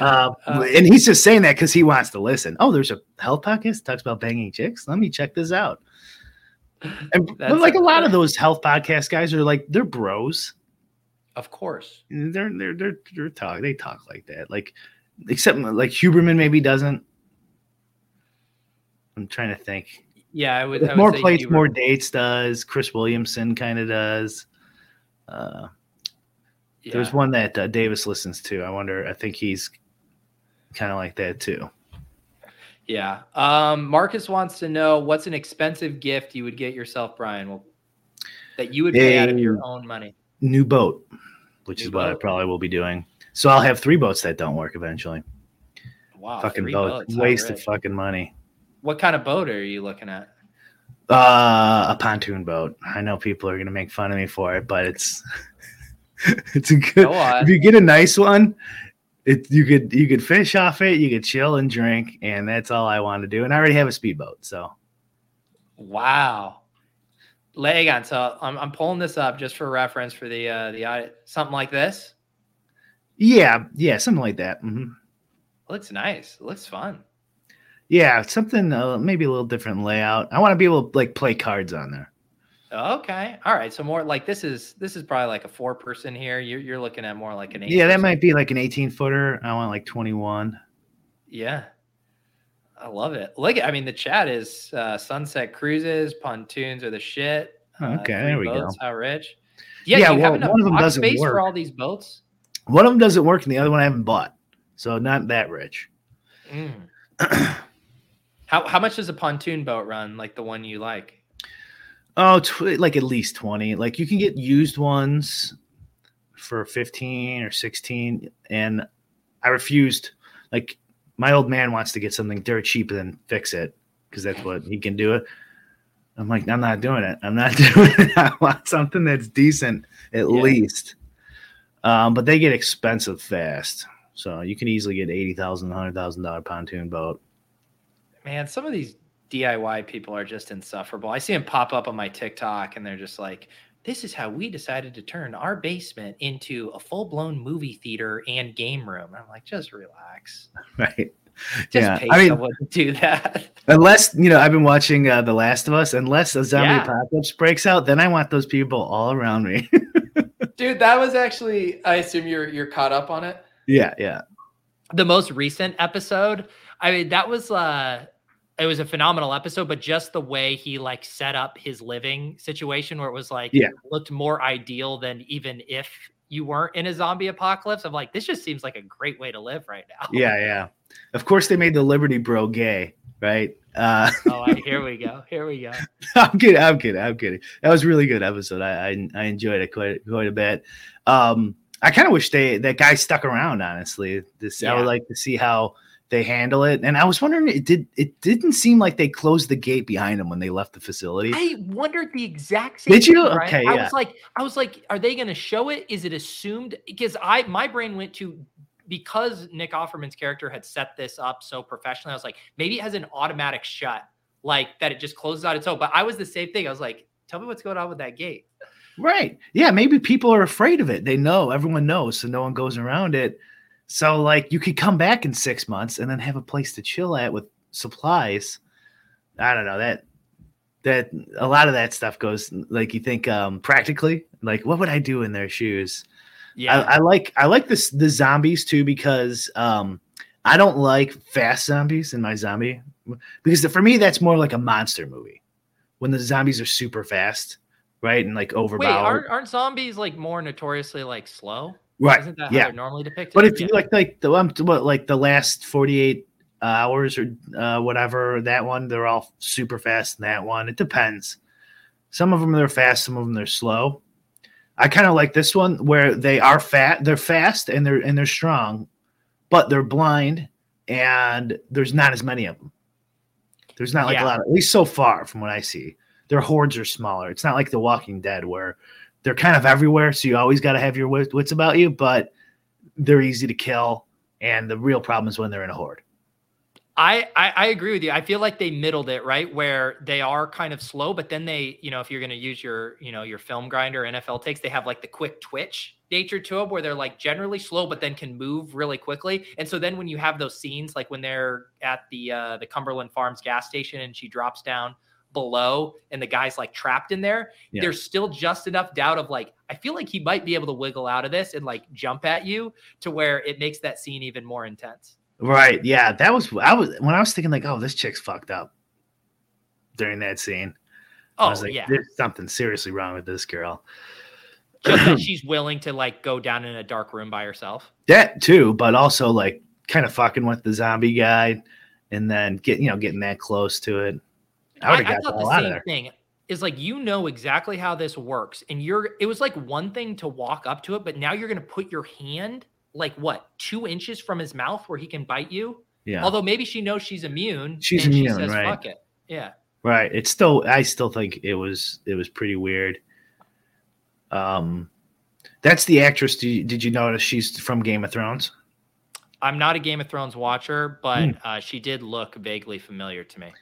Uh, Uh, and he's just saying that because he wants to listen. Oh, there's a health podcast that talks about banging chicks. Let me check this out. And like a a- lot of those health podcast guys are like they're bros. Of course. They're they're they're they're talk they talk like that. Like except like Huberman maybe doesn't. I'm trying to think. Yeah, I would. I would more plates, more dates does. Chris Williamson kind of does. Uh, yeah. There's one that uh, Davis listens to. I wonder. I think he's kind of like that too. Yeah. Um, Marcus wants to know what's an expensive gift you would get yourself, Brian, well, that you would pay out of your own money. New boat, which New is what I probably will be doing. So I'll have three boats that don't work eventually. Wow. fucking three boats, waste of fucking money. What kind of boat are you looking at? Uh, a pontoon boat. I know people are gonna make fun of me for it, but it's it's a good. Go. If you get a nice one, it you could you could fish off it, you could chill and drink, and that's all I want to do. And I already have a speedboat, so Wow. Leg on. So I'm, I'm pulling this up just for reference for the uh the. Something like this. yeah, yeah, something like that. Mm-hmm. looks nice. Looks fun. Yeah, something uh, maybe a little different layout. I want to be able to like play cards on there. Okay. All right. So more like this is this is probably like a four person here. You're you're looking at more like an eight. Yeah, that might be like an 18 footer. I want like 21. Yeah. I love it. Look I mean the chat is uh sunset cruises, pontoons are the shit. Uh, Okay, there we go. boats, How rich. Yeah, Yeah, well, enough one of them doesn't space work. for all these boats? One of them doesn't work, and the other one I haven't bought, so not that rich. Mm. how how much does a pontoon boat run like the one you like? Oh, tw- like at least 20. Like you can get used ones for 15 or 16. And I refused. Like my old man wants to get something dirt cheap and then fix it because that's what he can do it. I'm like, I'm not doing it. I'm not doing it. I want something that's decent at Yeah. least. Um, but they get expensive fast. So you can easily get $80,000, $100,000 pontoon boat. Man, some of these DIY people are just insufferable. I see them pop up on my TikTok and they're just like, this is how we decided to turn our basement into a full blown movie theater and game room. I'm like, just relax. Right. Just Yeah, pay I mean- someone to do that. Unless you know, I've been watching uh, The Last of Us. Unless a zombie Yeah. apocalypse breaks out, then I want those people all around me. Dude, that was actually I assume you're you're caught up on it. yeah, yeah, The most recent episode, I mean, that was uh it was a phenomenal episode, but just the way he like set up his living situation where it was like Yeah. looked more ideal than even if you weren't in a zombie apocalypse. I'm like, this just seems like a great way to live right now. yeah, yeah. Of course, they made the Liberty Bro gay, right? Uh, oh, here we go. Here we go. I'm kidding. I'm kidding. I'm kidding. That was a really good episode. I I, I enjoyed it quite quite a bit. Um, I kind of wish they that guy stuck around. Honestly, this I would like to see how they handle it. And I was wondering, it did it didn't seem like they closed the gate behind them when they left the facility. I wondered the exact same Did you? thing. Okay, I yeah. was like, I was like, are they gonna show it? Is it assumed? Because I my brain went to because Nick Offerman's character had set this up so professionally, I was like, maybe it has an automatic shut, like that it just closes out its own. But I was the same thing. I was like, tell me what's going on with that gate. Right. Yeah. Maybe people are afraid of it. They know, everyone knows, so no one goes around it. So, like, you could come back in six months and then have a place to chill at with supplies. I don't know that that a lot of that stuff goes like you think um practically like what would i do in their shoes Yeah. I, I like i like this the zombies too because um I don't like fast zombies in my zombie because for me that's more like a monster movie when the zombies are super fast, right? And like Wait, overpowered. aren't, aren't zombies like more notoriously like slow? Right. Isn't that how yeah. normally depicted? But if Yeah. you like like the um, what like the last 48 hours or uh, whatever that one, they're all super fast in that one. It depends. Some of them they're fast, some of them they're slow. I kind of like this one where they are fat, they're fast and they're and they're strong, but they're blind and there's not as many of them. There's not like Yeah. a lot, of, at least so far from what I see. Their hordes are smaller. It's not like The Walking Dead where they're kind of everywhere, so you always got to have your wit- wits about you, but they're easy to kill. And the real problem is when they're in a horde. I, I I agree with you. I feel like they middled it right where they are kind of slow, but then they, you know, if you're going to use your, you know, your film grinder NFL takes, they have like the quick twitch nature to them where they're like generally slow, but then can move really quickly. And so then when you have those scenes, like when they're at the uh, the Cumberland Farms gas station and she drops down below and the guy's like trapped in there, Yeah. there's still just enough doubt of like, I feel like he might be able to wiggle out of this and like jump at you to where it makes that scene even more intense. Right. Yeah. That was, I was, when I was thinking, like, oh, this chick's fucked up during that scene. Oh I was oh, like, yeah. there's something seriously wrong with this girl. just that she's willing to like go down in a dark room by herself. That too, but also like kind of fucking with the zombie guy and then get, you know, getting that close to it. I I, I thought the same thing is like you know exactly how this works, and you're. It was like one thing to walk up to it, but now you're going to put your hand like what two inches from his mouth where he can bite you. Yeah. Although maybe she knows she's immune. She's and immune, She says, right. Fuck it. Yeah. Right. It's still I still think it was it was pretty weird. Um that's the actress. Did you, did you notice she's from Game of Thrones? I'm not a Game of Thrones watcher, but Hmm. uh, she did look vaguely familiar to me.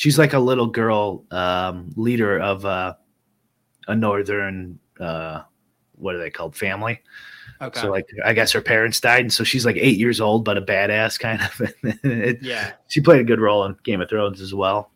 She's like a little girl um, leader of uh, a northern uh, what are they called family. Okay. So like I guess her parents died, and so she's like eight years old, but a badass kind of. It- yeah. she played a good role in Game of Thrones as well.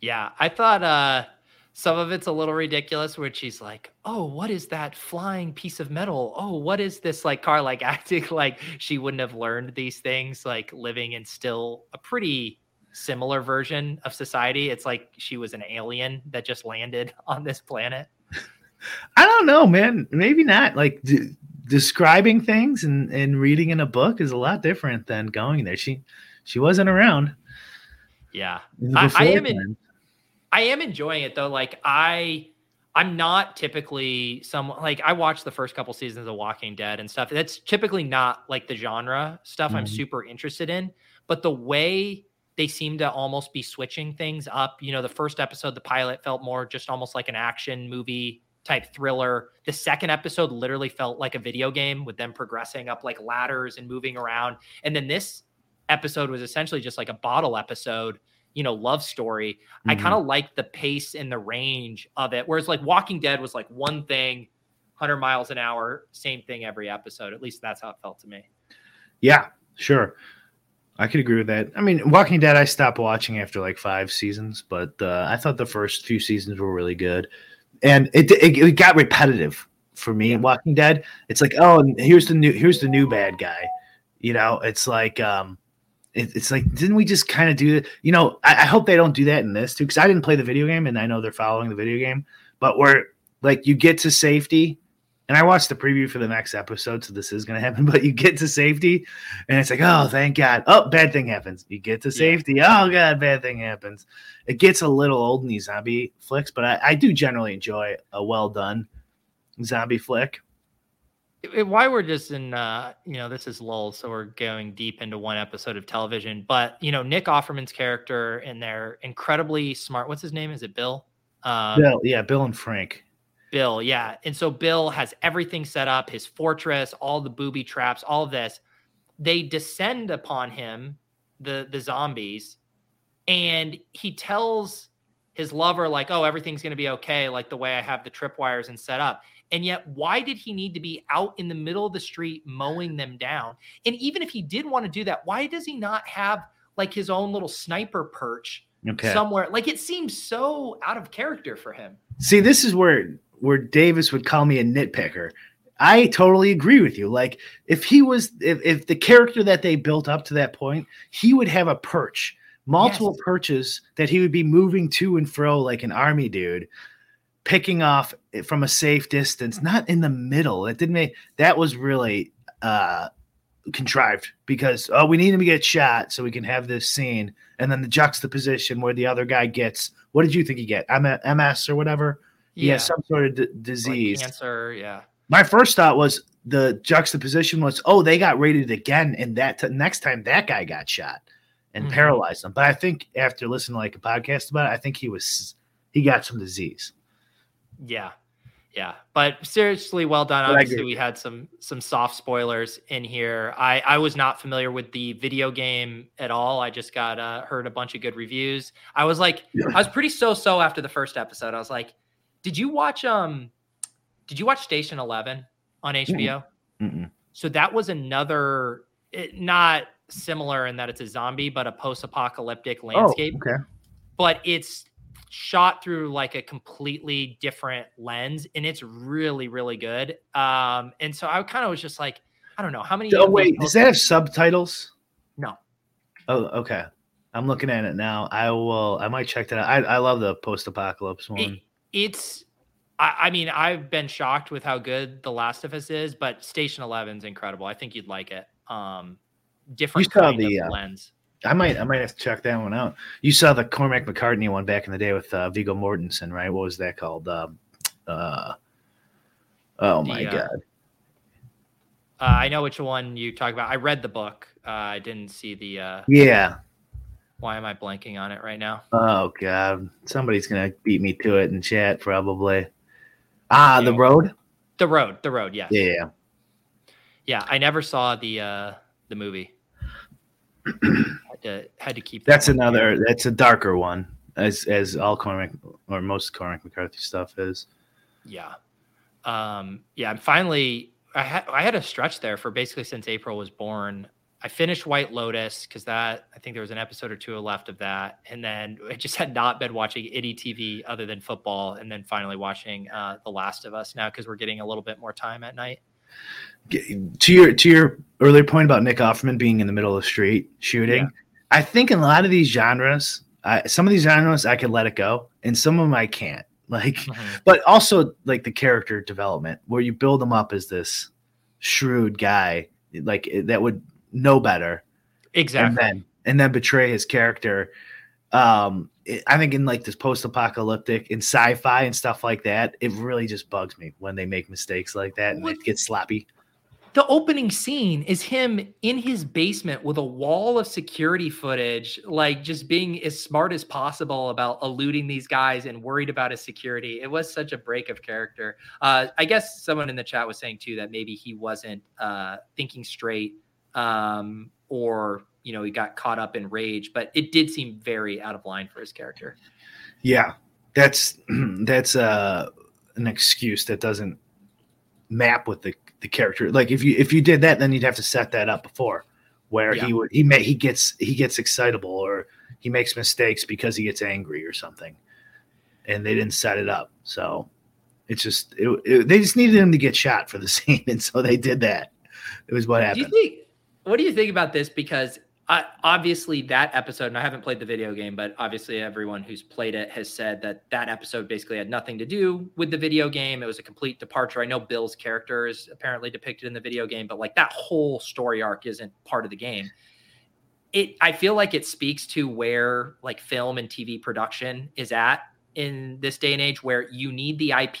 Yeah, I thought uh some of it's a little ridiculous where she's like, "Oh, what is that flying piece of metal? Oh, what is this like car like acting like she wouldn't have learned these things like living in still a pretty similar version of society. It's like she was an alien that just landed on this planet. I don't know, man. Maybe not. Like d- describing things and, and reading in a book is a lot different than going there. She she wasn't around. Yeah. I- I am I am enjoying it though. Like I I'm not typically someone like I watched the first couple seasons of Walking Dead and stuff. That's typically not like the genre stuff I'm Mhm. super interested in, but the way they seem to almost be switching things up. You know, the first episode, the pilot felt more just almost like an action movie type thriller. The second episode literally felt like a video game with them progressing up like ladders and moving around. And then this episode was essentially just like a bottle episode, you know, love story. I Mhm. kind of like the pace and the range of it. Whereas like Walking Dead was like one thing, 100 miles an hour, same thing every episode. At least that's how it felt to me. Yeah, sure. I could agree with that. I mean, Walking Dead, I stopped watching after like five seasons, but uh, I thought the first few seasons were really good, and it it, it got repetitive for me. in Walking Dead, it's like, oh, here's the new here's the new bad guy. You know, it's like um, it, it's like didn't we just kind of do it? You know, I, I hope they don't do that in this too, because I didn't play the video game, and I know they're following the video game, but where like you get to safety. And I watched the preview for the next episode, so this is going to happen. But you get to safety, and it's like, oh, thank God. Oh, bad thing happens. You get to safety. Oh, God, bad thing happens. It gets a little old in these zombie flicks, but I, I do generally enjoy a well done zombie flick. Why we're just in uh you know this is lull so we're going deep into one episode of television but you know nick offerman's character and they're incredibly smart what's his name is it bill um, Bill, yeah, Bill and Frank. Bill, yeah. And so Bill has everything set up, his fortress, all the booby traps, all of this. They descend upon him, the the zombies, and he tells his lover like, "Oh, everything's going to be okay like the way I have the tripwires and set up." And yet, why did he need to be out in the middle of the street mowing them down? And even if he did want to do that, why does he not have like his own little sniper perch Okay. somewhere? Like it seems so out of character for him. See, this is where where Davis would call me a nitpicker. I totally agree with you. Like if he was if, if the character that they built up to that point, he would have a perch, multiple Yes. perches that he would be moving to and fro like an army dude, picking off from a safe distance, not in the middle. It didn't make that was really uh contrived because oh we need him to get shot so we can have this scene and then the juxtaposition where the other guy gets what did you think he get M- ms or whatever he Yeah. has some sort of d- Like disease cancer. Yeah. my first thought was the juxtaposition was, oh, they got rated again, and that t- next time that guy got shot and Mhm. paralyzed him. But I think after listening to like a podcast about it, I think he was he got some disease. Yeah. Yeah. But seriously, well done. But Obviously, we had some some soft spoilers in here. I I was not familiar with the video game at all. I just got uh heard a bunch of good reviews. I was like, I was pretty so-so after the first episode. I was like, did you watch um did you watch Station Eleven on HBO? Mm-mm. So that was another it, not similar in that it's a zombie, but a post-apocalyptic landscape Oh, okay. but it's shot through like a completely different lens and it's really really good um and so i kind of was just like i don't know how many Oh wait, does that have subtitles? no Oh, okay. I'm looking at it now. I will. I might check that out. I, I love the post-apocalypse one. it, it's I, I mean i've been shocked with how good the last of us is but station 11 is incredible i think you'd like it um different saw kind the, of uh, lens I might. I might have to check that one out. You saw the Cormac McCarthy one back in the day with uh, Viggo Mortensen, right? What was that called? Um, uh, oh my The, uh, god. uh, i know which one you talk about i read the book uh, i didn't see the uh Yeah. Why am i blanking on it right now Oh god, somebody's gonna beat me to it in chat probably. Ah, the road. the road the road yes Yeah, Yeah, I never saw the uh the movie. had to had to keep. that that's another. That's a darker one, as as all Cormac or most Cormac McCarthy stuff is. Yeah, um, yeah. I'm finally. I had I had a stretch there for basically since April was born. I finished White Lotus because that I think there was an episode or two left of that, and then I just had not been watching any TV other than football, and then finally watching uh, The Last of Us now because we're getting a little bit more time at night. To your to your earlier point about Nick Offerman being in the middle of the street shooting, Yeah. I think in a lot of these genres, I, some of these genres I can let it go, and some of them I can't. Like, but also like the character development where you build them up as this shrewd guy, like that would know better, Exactly. and then and then betray his character. Um, it- I think in like this post-apocalyptic in sci-fi and stuff like that, it really just bugs me when they make mistakes like that and What- it gets sloppy. the opening scene is him in his basement with a wall of security footage, like just being as smart as possible about eluding these guys and worried about his security. It was such a break of character. Uh, I guess someone in the chat was saying too that maybe he wasn't uh, thinking straight, um, or you know he got caught up in rage. But it did seem very out of line for his character. Yeah, that's that's uh, an excuse that doesn't map with the the character. Like if you if you did that, then you'd have to set that up before, where Yeah. he would he may he gets he gets excitable or he makes mistakes because he gets angry or something, and they didn't set it up. So it's just it, it- they just needed him to get shot for the scene, and so they did that. It was what Do happened. you think? What do you think about this? Because I, obviously that episode, and I haven't played the video game, but obviously everyone who's played it has said that that episode basically had nothing to do with the video game. It was a complete departure. I know Bill's character is apparently depicted in the video game, but like that whole story arc isn't part of the game. It, I feel like it speaks to where like film and TV production is at in this day and age where you need the IP,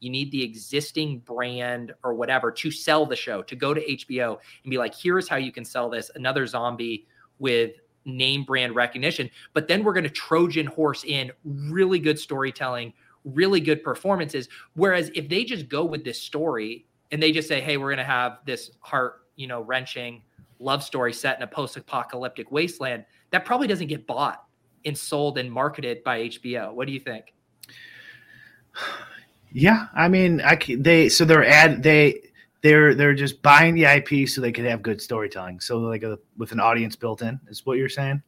you need the existing brand or whatever to sell the show, to go to HBO and be like, here's how you can sell this another zombie with name brand recognition. But then we're going to Trojan horse in really good storytelling, really good performances. Whereas if they just go with this story and they just say, hey, we're going to have this heart, you know, wrenching love story set in a post apocalyptic wasteland, that probably doesn't get bought and sold and marketed by HBO. What do you think? Yeah, I mean, I they so they're ad they they're they're just buying the IP so they could have good storytelling. So like a, with an audience built in is what you're saying.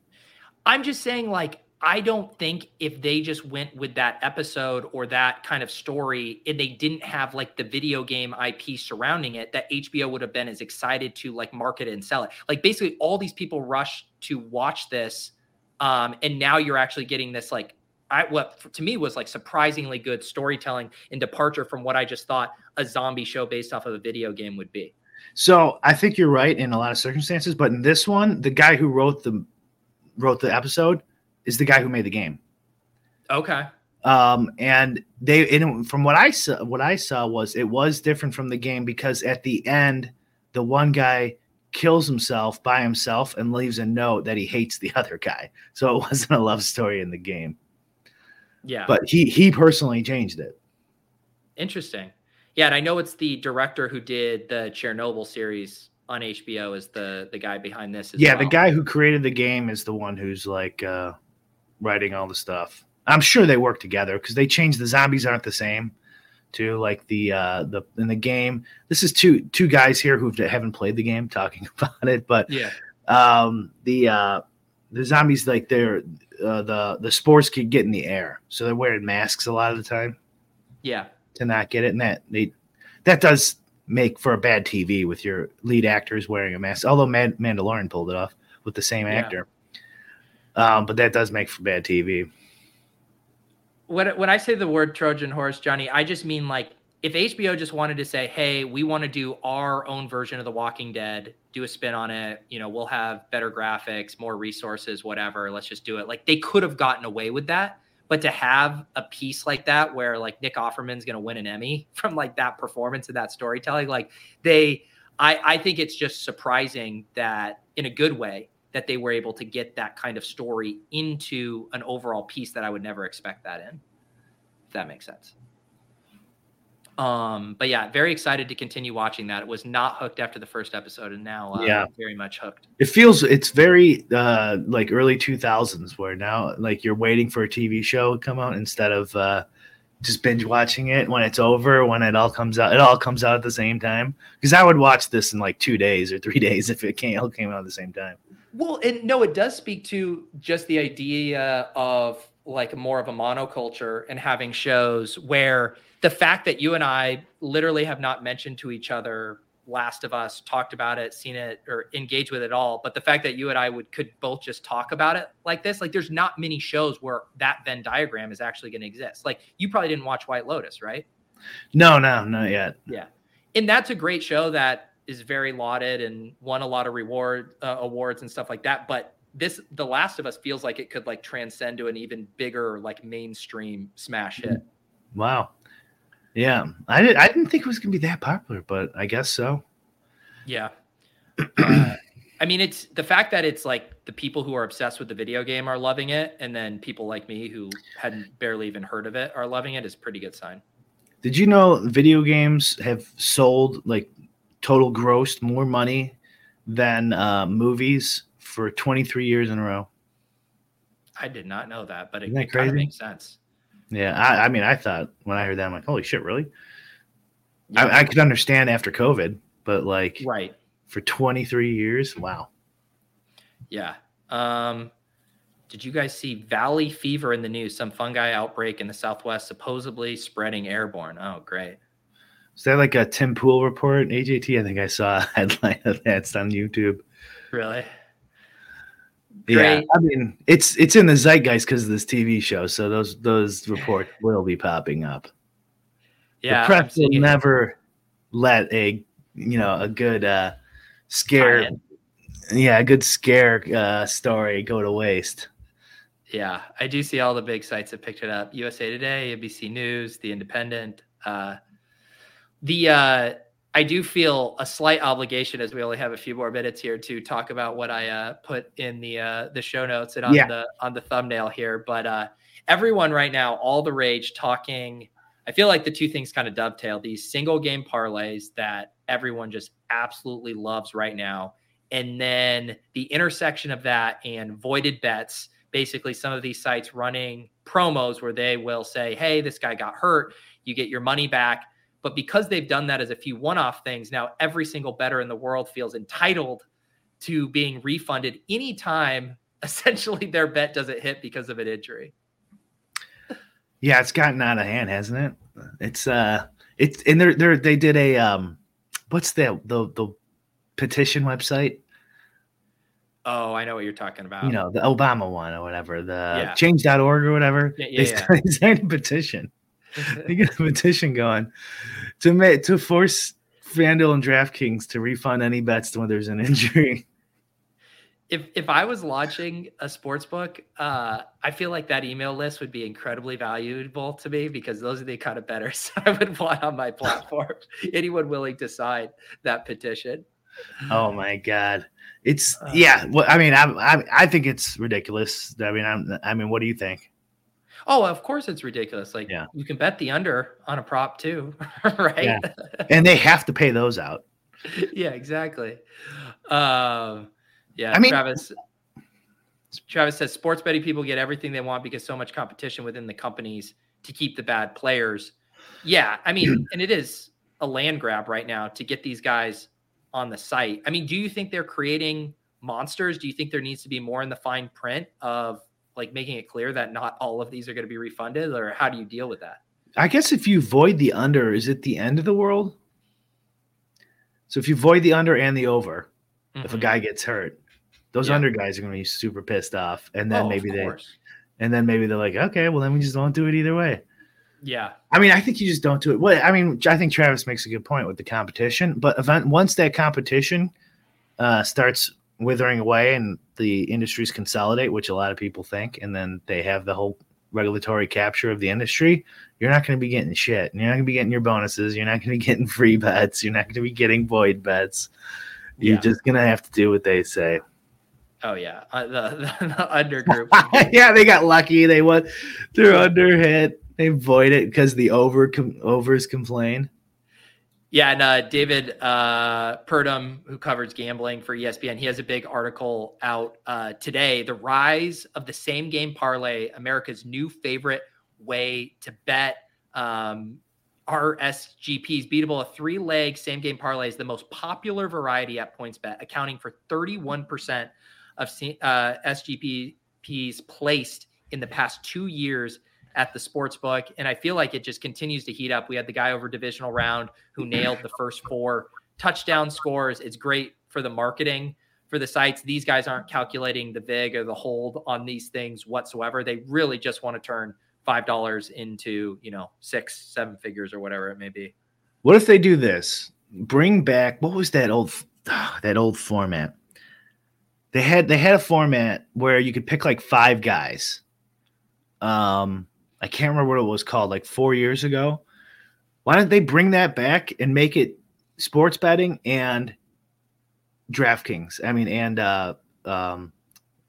I'm just saying, like, I don't think if they just went with that episode or that kind of story and they didn't have like the video game IP surrounding it, that HBO would have been as excited to like market it and sell it. Like basically all these people rush to watch this. Um, and now you're actually getting this like I what to me was like surprisingly good storytelling and departure from what I just thought a zombie show based off of a video game would be. So I think you're right in a lot of circumstances, but in this one, the guy who wrote the wrote the episode is the guy who made the game. Okay. Um, and they, and from what I saw, what I saw was it was different from the game because at the end, the one guy kills himself by himself and leaves a note that he hates the other guy. So it wasn't a love story in the game. Yeah. But he he personally changed it. Interesting. Yeah, and I know it's the director who did the Chernobyl series on HBO is the the guy behind this. yeah, well. the guy who created the game is the one who's like uh writing all the stuff. I'm sure they work together because they changed the zombies aren't the same. To like the uh the in the game, this is two two guys here who haven't played the game talking about it, but yeah, um the uh the zombies like they're uh, the the spores could get in the air, so they're wearing masks a lot of the time yeah, to not get it, and that they that does make for a bad TV with your lead actors wearing a mask. Although Mad- Mandalorian pulled it off with the same Yeah. actor, um, but that does make for bad TV. When when I say the word Trojan horse, Johnny, I just mean like if HBO just wanted to say, "Hey, we want to do our own version of The Walking Dead, do a spin on it. You know, we'll have better graphics, more resources, whatever. Let's just do it." Like they could have gotten away with that, but to have a piece like that where like Nick Offerman's going to win an Emmy from like that performance and that storytelling, like they, I I think it's just surprising that in a good way that they were able to get that kind of story into an overall piece that I would never expect that in. If that makes sense. Um, but yeah, very excited to continue watching that. It was not hooked after the first episode, and now uh, Yeah. very much hooked. It feels it's very uh, like early two thousands, where now like you're waiting for a TV show to come out instead of uh, just binge watching it when it's over. When it all comes out, it all comes out at the same time. Because I would watch this in like two days or three days if it came all came out at the same time. Well, and no, it does speak to just the idea of like more of a monoculture and having shows where the fact that you and I literally have not mentioned to each other Last of Us, talked about it, seen it, or engaged with it all, but the fact that you and I would could both just talk about it like this, like there's not many shows where that Venn diagram is actually going to exist. Like you probably didn't watch White Lotus, right? No, no, not yet. Yeah, and that's a great show that is very lauded and won a lot of reward uh, awards and stuff like that. But this, The Last of Us, feels like it could like transcend to an even bigger like mainstream smash hit. Wow. Yeah, I did. I didn't think it was gonna be that popular, but I guess so. Yeah. Uh, I mean, it's the fact that it's like the people who are obsessed with the video game are loving it, and then people like me who hadn't barely even heard of it are loving it is pretty good sign. Did you know video games have sold like total grossed more money than uh, movies for 23 years in a row? I did not know that, but it, Isn't that it kind of makes sense. Yeah, I, I mean, I thought when I heard that, I'm like, holy shit, really? Yeah. I, I could understand after COVID, but like right. for 23 years, wow. Yeah. Um, did you guys see Valley fever in the news? Some fungi outbreak in the Southwest supposedly spreading airborne. Oh, great. Is that like a Tim Pool report? AJT, I think I saw a headline of that It's on YouTube. Really? Yeah, I mean, it's it's in the zeitgeist because of this TV show, so those those reports will be popping up. Yeah. the I'm press will never let a you know a good uh scare yeah a good scare uh story go to waste Yeah, I do see all the big sites that picked it up. USA Today, ABC News, The Independent. Uh, the uh, I do feel a slight obligation as we only have a few more minutes here to talk about what I uh, put in the uh, the show notes and on Yeah. the on the thumbnail here. But uh, everyone right now, all the rage talking. I feel like the two things kind of dovetail these single game parlays that everyone just absolutely loves right now. And then the intersection of that and voided bets, basically some of these sites running promos where they will say, Hey, this guy got hurt, you get your money back. But because they've done that as a few one off things, now every single better in the world feels entitled to being refunded anytime essentially their bet doesn't hit because of an injury. Yeah, it's gotten out of hand, hasn't it? It's uh it's and they're they're they did a um what's the the the petition website? Oh, I know what you're talking about. You know, the Obama one or whatever, the Yeah. change.org or whatever. Yeah, they yeah, yeah. started- signed a petition. They get a petition going to make to force FanDuel and DraftKings to refund any bets when there's an injury. if if I was launching a sports book, uh, I feel like that email list would be incredibly valuable to me because those are the kind of bettors I would want on my platform. Anyone willing to sign that petition? Oh my god. It's Uh, yeah. Well, I mean, I, I I think it's ridiculous. I mean, I'm, I mean, what do you think? Oh, of course it's ridiculous. Like Yeah. you can bet the under on a prop too, right? Yeah. And they have to pay those out. yeah, exactly. Um, yeah, I mean- Travis. Travis says sports betting people get everything they want because so much competition within the companies to keep the bad players. Yeah, I mean, and it is a land grab right now to get these guys on the site. I mean, do you think they're creating monsters? Do you think there needs to be more in the fine print of like making it clear that not all of these are going to be refunded, or how do you deal with that? I guess if you void the under, is it the end of the world? So if you void the under and the over, if a Mhm. guy gets hurt, those Yeah. under guys are going to be super pissed off, and then Oh, maybe they, course. and then maybe they're like, okay, well then we just don't do it either way. yeah, I mean, I think you just don't do it. Well, I mean, I think Travis makes a good point with the competition, but event once that competition uh, starts withering away and the industries consolidate, which a lot of people think, and then they have the whole regulatory capture of the industry, you're not going to be getting shit. You're not going to be getting your bonuses. You're not going to be getting free bets. You're not going to be getting void bets. You're Yeah. just going to have to do what they say. oh yeah, uh, the, the, the under group. yeah, they got lucky. They won. They're under hit. They void it because the over com- overs complain. Yeah, and uh, David uh, Purdum, who covers gambling for ESPN, he has a big article out uh, today. The rise of the same game parlay, America's new favorite way to bet. Um, RSGPs beatable, a three leg same game parlay is the most popular variety at PointsBet, accounting for 31% of uh, SGPs placed in the past two years at the sports book. And I feel like it just continues to heat up. We had the guy over divisional round who nailed the first four touchdown scores. It's great for the marketing for the sites. These guys aren't calculating the VIG or the hold on these things whatsoever. They really just want to turn five dollars into, you know, six, seven figures or whatever it may be. What if they do this? Bring back what was that old that old format? They had they had a format where you could pick like five guys. Um, I can't remember what it was called, like four years ago. Why don't they bring that back and make it sports betting and DraftKings? I mean, and uh, um,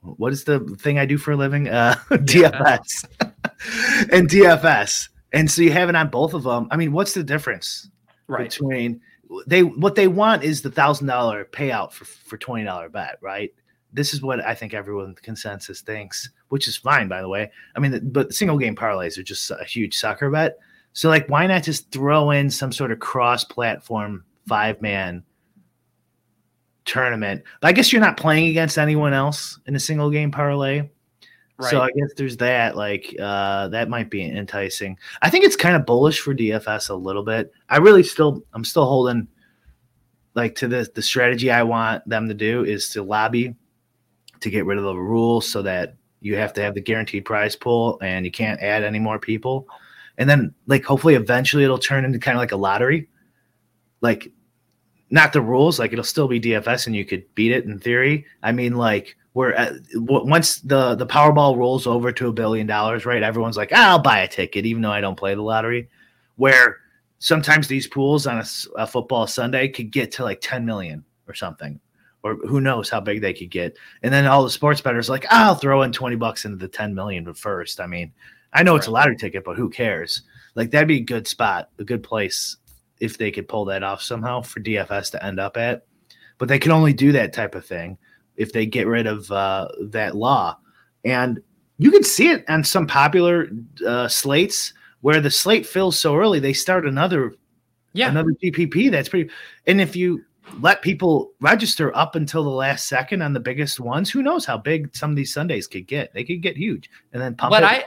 what is the thing I do for a living? Uh, DFS and DFS. And so you have it on both of them. I mean, what's the difference? Right. between they what they want is the thousand dollar payout for for twenty dollar bet, right? This is what I think everyone consensus thinks, which is fine, by the way. I mean, but single game parlays are just a huge sucker bet. So, like, why not just throw in some sort of cross platform five man tournament? But I guess you're not playing against anyone else in a single game parlay. So I guess there's that. Like uh, that might be enticing. I think it's kind of bullish for DFS a little bit. I really still, I'm still holding like to the the strategy I want them to do is to lobby to get rid of the rules so that you have to have the guaranteed prize pool and you can't add any more people. And then like hopefully eventually it'll turn into kind of like a lottery. Like not the rules, like it'll still be DFS and you could beat it in theory. I mean like where uh, w- once the the Powerball rolls over to a billion dollars, right? Everyone's like, "Ah, "I'll buy a ticket," even though I don't play the lottery. Where sometimes these pools on a football Sunday could get to like ten million or something, or who knows how big they could get. And then all the sports bettors are like, "I'll throw in twenty bucks into the ten million, but first, I mean, I know it's a lottery ticket, but who cares? Like that'd be a good spot, a good place if they could pull that off somehow for DFS to end up at. But they can only do that type of thing if they get rid of uh, that law. And you can see it on some popular uh, slates where the slate fills so early, they start another Yeah. another GPP. That's pretty. And if you let people register up until the last second on the biggest ones. Who knows how big some of these Sundays could get? They could get huge, and then pump. But. I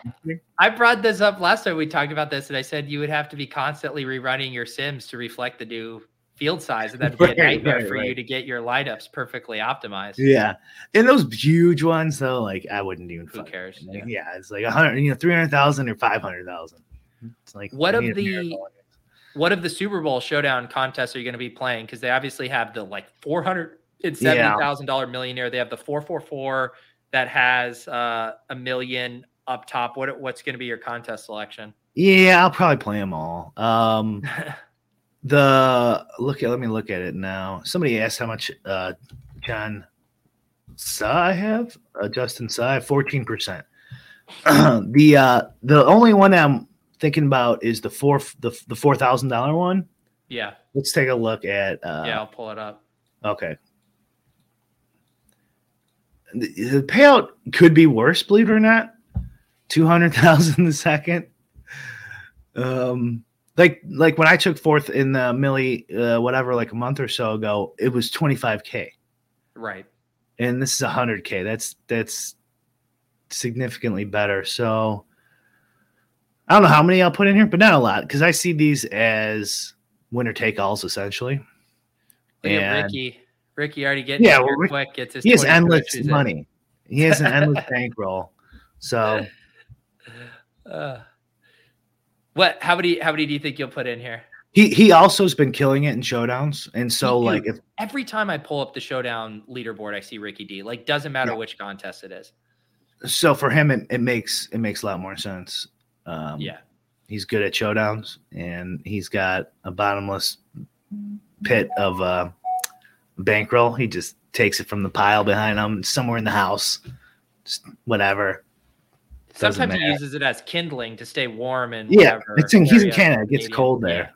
I brought this up last time we talked about this, and I said you would have to be constantly rerunning your sims to reflect the new field size, and that'd be a nightmare right, for you to get your lineups perfectly optimized. yeah, and those huge ones though, like I wouldn't even. Who cares? Like, Yeah. yeah. it's like a hundred, you know, three hundred thousand or five hundred thousand. It's like What of the-. What of the Super Bowl showdown contests are you going to be playing? Because they obviously have the like four hundred and seventy thousand dollar millionaire. They have the four four four that has uh, a million up top. What what's going to be your contest selection? Yeah, I'll probably play them all. Um, the look at let me look at it now. Somebody asked how much uh John Sa I have. Uh, Justin Sa fourteen percent. the uh the only one I'm thinking about is the four the the four thousand dollar one. yeah, Let's take a look at uh yeah, I'll pull it up. okay. The, the payout could be worse, believe it or not. Two hundred thousand a second. Um, like like when I took fourth in the millie, uh, whatever, like a month or so ago, it was twenty five k, Right. and this is hundred k. That's that's significantly better. So I don't know how many I'll put in here, but not a lot because I see these as winner take alls essentially. At Ricky. Ricky already getting Yeah, yeah, well, Rick- quick. Gets his he has endless groceries in. money. He has an endless bankroll. So Uh, what? How many? How many do you think you'll put in here? he he also has been killing it in showdowns. And so He- like if Every time I pull up the showdown leaderboard, I see Ricky D. Like, doesn't matter Yeah. which contest it is. so for him it, it makes it makes a lot more sense. Um Yeah. he's good at showdowns and he's got a bottomless pit of uh bankroll. He just takes it from the pile behind him somewhere in the house. Just whatever. Doesn't Sometimes he uses it as kindling to stay warm and Yeah, it's in, he's in Canada. It gets Canadian- cold there.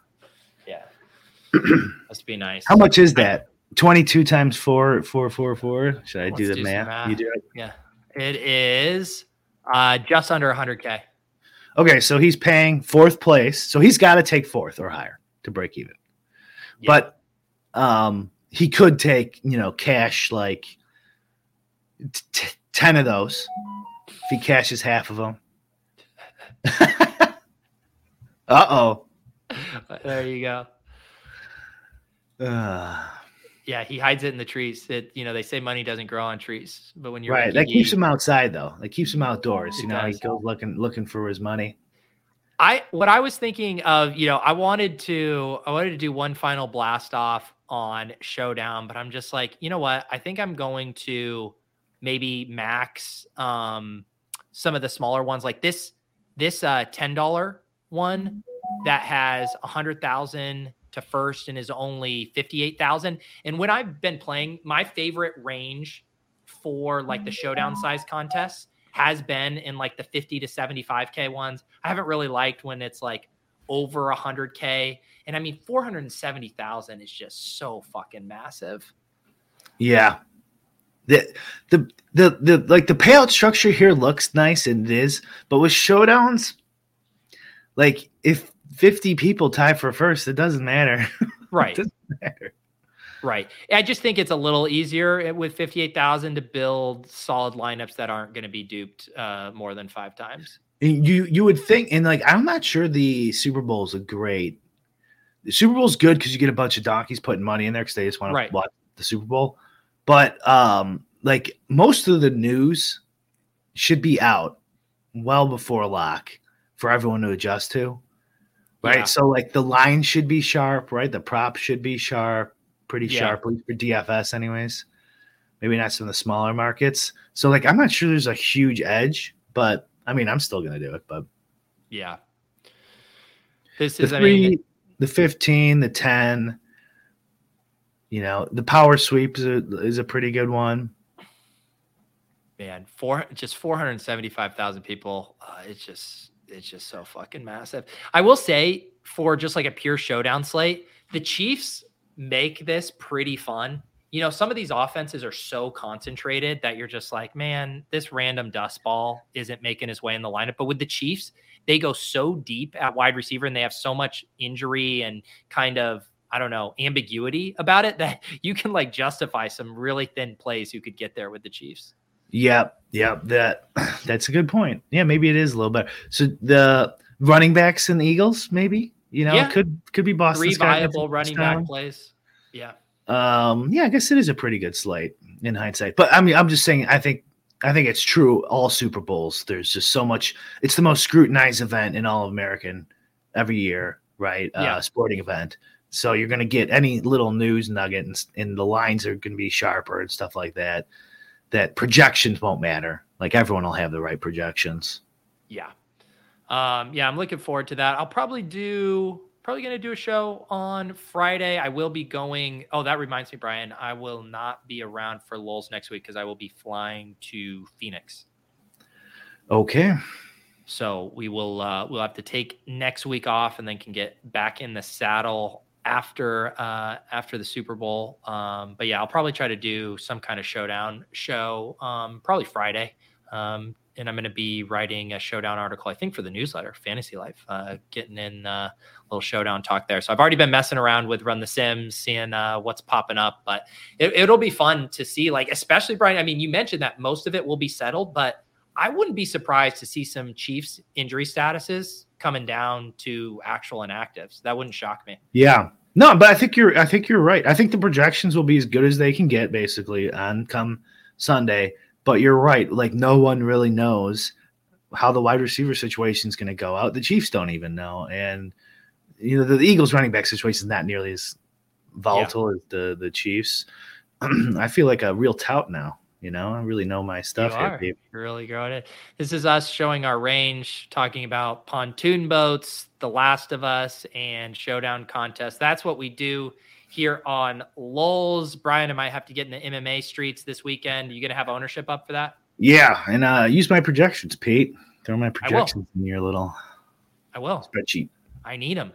Yeah. yeah. Must be nice. How much is that? 22 times four, four, four, four. Should I do Let's the do math? math. You do it. Yeah. It is uh, just under 100K. Okay, so he's paying fourth place. So he's got to take fourth or higher to break even. Yeah. But um he could take, you know, cash like t- t- 10 of those if he cashes half of them. Uh-oh. There you go. Uh, Yeah, he hides it in the trees. It, you know, they say money doesn't grow on trees, but when you're right. That keeps him outside though. That keeps him outdoors. You know, he goes looking looking for his money. I what I was thinking of, you know, I wanted to I wanted to do one final blast off on Showdown, but I'm just like, you know what? I think I'm going to maybe max um some of the smaller ones like this this uh $10 one that has a hundred thousand to first and is only 58,000. And when I've been playing, my favorite range for like the showdown size contests has been in like the 50 to 75k ones. I haven't really liked when it's like over 100k. And I mean 470,000 is just so fucking massive. Yeah. The, the the the like the payout structure here looks nice and it is, but with showdowns, like if 50 people tie for first, it doesn't matter. Right. doesn't matter. Right. I just think it's a little easier with 58,000 to build solid lineups that aren't going to be duped uh, more than five times. And you you would think, and like I'm not sure the Super Bowl is a great. The Super Bowl's good because you get a bunch of donkeys putting money in there because they just want Right. to watch the Super Bowl. But um, like most of the news should be out well before lock for everyone to adjust to. Right. Yeah. So like the line should be sharp, right? The prop should be sharp, pretty Yeah. sharp, for DFS, anyways. Maybe not some of the smaller markets. So like I'm not sure there's a huge edge, but I mean I'm still gonna do it. But Yeah. This the is, I mean, the 15, the 10, you know, the power sweep is a, is a pretty good one. man, four just 475,000 people. Uh, it's just it's just so fucking massive. I will say for just like a pure showdown slate, the Chiefs make this pretty fun. You know, some of these offenses are so concentrated that you're just like, man, this random dust ball isn't making his way in the lineup. But with the Chiefs, they go so deep at wide receiver and they have so much injury and kind of I don't know, ambiguity about it that you can like justify some really thin plays who could get there with the Chiefs. Yep, yep. That that's a good point. Yeah, maybe it is a little better. So the running backs and the Eagles, maybe you know, Yeah. could could be Boston. Three viable running back plays. Yeah. Um, yeah, I guess it is a pretty good slate in hindsight. But I mean, I'm just saying, I think I think it's true. All Super Bowls, there's just so much. It's the most scrutinized event in all of American every year, right? Yeah. Uh, sporting event. So you're going to get any little news nugget, and, and the lines are going to be sharper and stuff like that. That projections won't matter. Like everyone will have the right projections. Yeah. Um, yeah, I'm looking forward to that. I'll probably do probably gonna do a show on Friday. I will be going. Oh, that reminds me, Brian. I will not be around for Lulz next week because I will be flying to Phoenix. Okay. So we will uh, we'll have to take next week off and then can get back in the saddle after uh, after the Super Bowl. Um, but yeah, I'll probably try to do some kind of showdown show um, probably Friday. Um, and I'm going to be writing a showdown article, I think, for the newsletter, Fantasy Life, uh, getting in uh, a little showdown talk there. So I've already been messing around with Run the Sims, seeing uh, what's popping up. But it, it'll be fun to see, like, especially Brian. I mean, you mentioned that most of it will be settled, but I wouldn't be surprised to see some Chiefs injury statuses coming down to actual inactives. That wouldn't shock me. Yeah. No, but I think you're I think you're right. I think the projections will be as good as they can get basically on come Sunday. But you're right. Like no one really knows how the wide receiver situation is going to go out. The Chiefs don't even know, and you know the, Eagles running back situation is not nearly as volatile as the the Chiefs. I feel like a real tout now. You know, I really know my stuff you here. are. Really growing it. This is us showing our range, talking about pontoon boats, The Last of Us, and showdown contests. That's what we do here on Lulz. Brian, I might have to get in the MMA streets this weekend. you going to have ownership up for that? Yeah, and uh, use my projections, Pete. Throw my projections in your little I will. spreadsheet. I need them.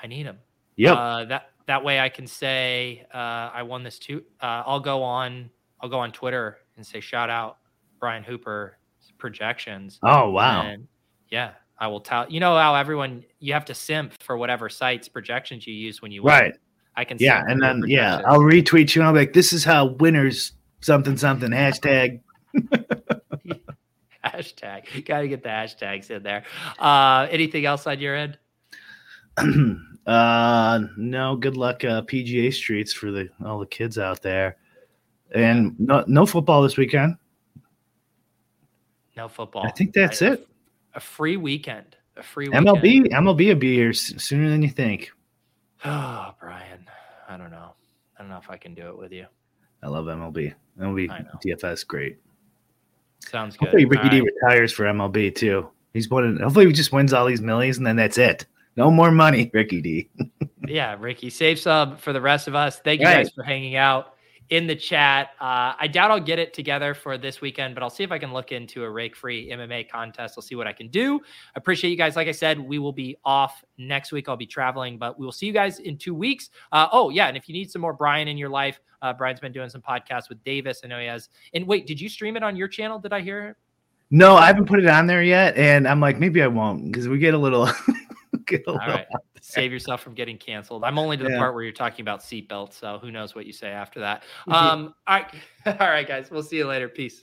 I need them. Yep. Uh, that that way I can say uh, I won this too. Uh, I'll go on. I'll go on Twitter and say shout out Brian Hooper projections. oh wow. And yeah, I will tell. You know how everyone you have to simp for whatever sites projections you use when you win. Right. I can. See. Yeah, and then yeah. I'll retweet you and I'll be like, "This is how winners something something hashtag." hashtag. Got to get the hashtags in there. Uh, anything else on your end? uh, no, good luck uh, PGA streets for the all the kids out there, and no no football this weekend. No football. I think that's I- it. A free weekend. A free weekend. MLB MLB will be here sooner than you think. Oh, Brian. I don't know. I don't know if I can do it with you. I love MLB. MLB. DFS great. Sounds good. Hopefully Ricky All D right. retires for MLB too. He's won. Hopefully he just wins all these millions and then that's it. No more money, Ricky D. Yeah, Ricky, save sub for the rest of us. Thank you Right. guys for hanging out in the chat. Uh, I doubt I'll get it together for this weekend, but I'll see if I can look into a rake free MMA contest. I'll see what I can do. Appreciate you guys. Like I said, we will be off next week. I'll be traveling, but we will see you guys in two weeks. Uh, oh, yeah. And if you need some more Brian in your life, uh, Brian's been doing some podcasts with Davis. I know he has. And wait, did you stream it on your channel? Did I hear it? No, I haven't put it on there yet, and I'm like, maybe I won't because we get a little. All right. Save yourself from getting canceled. I'm only to the Yeah. part where you're talking about seatbelts, so who knows what you say after that. Mhm. Um, all right, all right, guys. We'll see you later. Peace.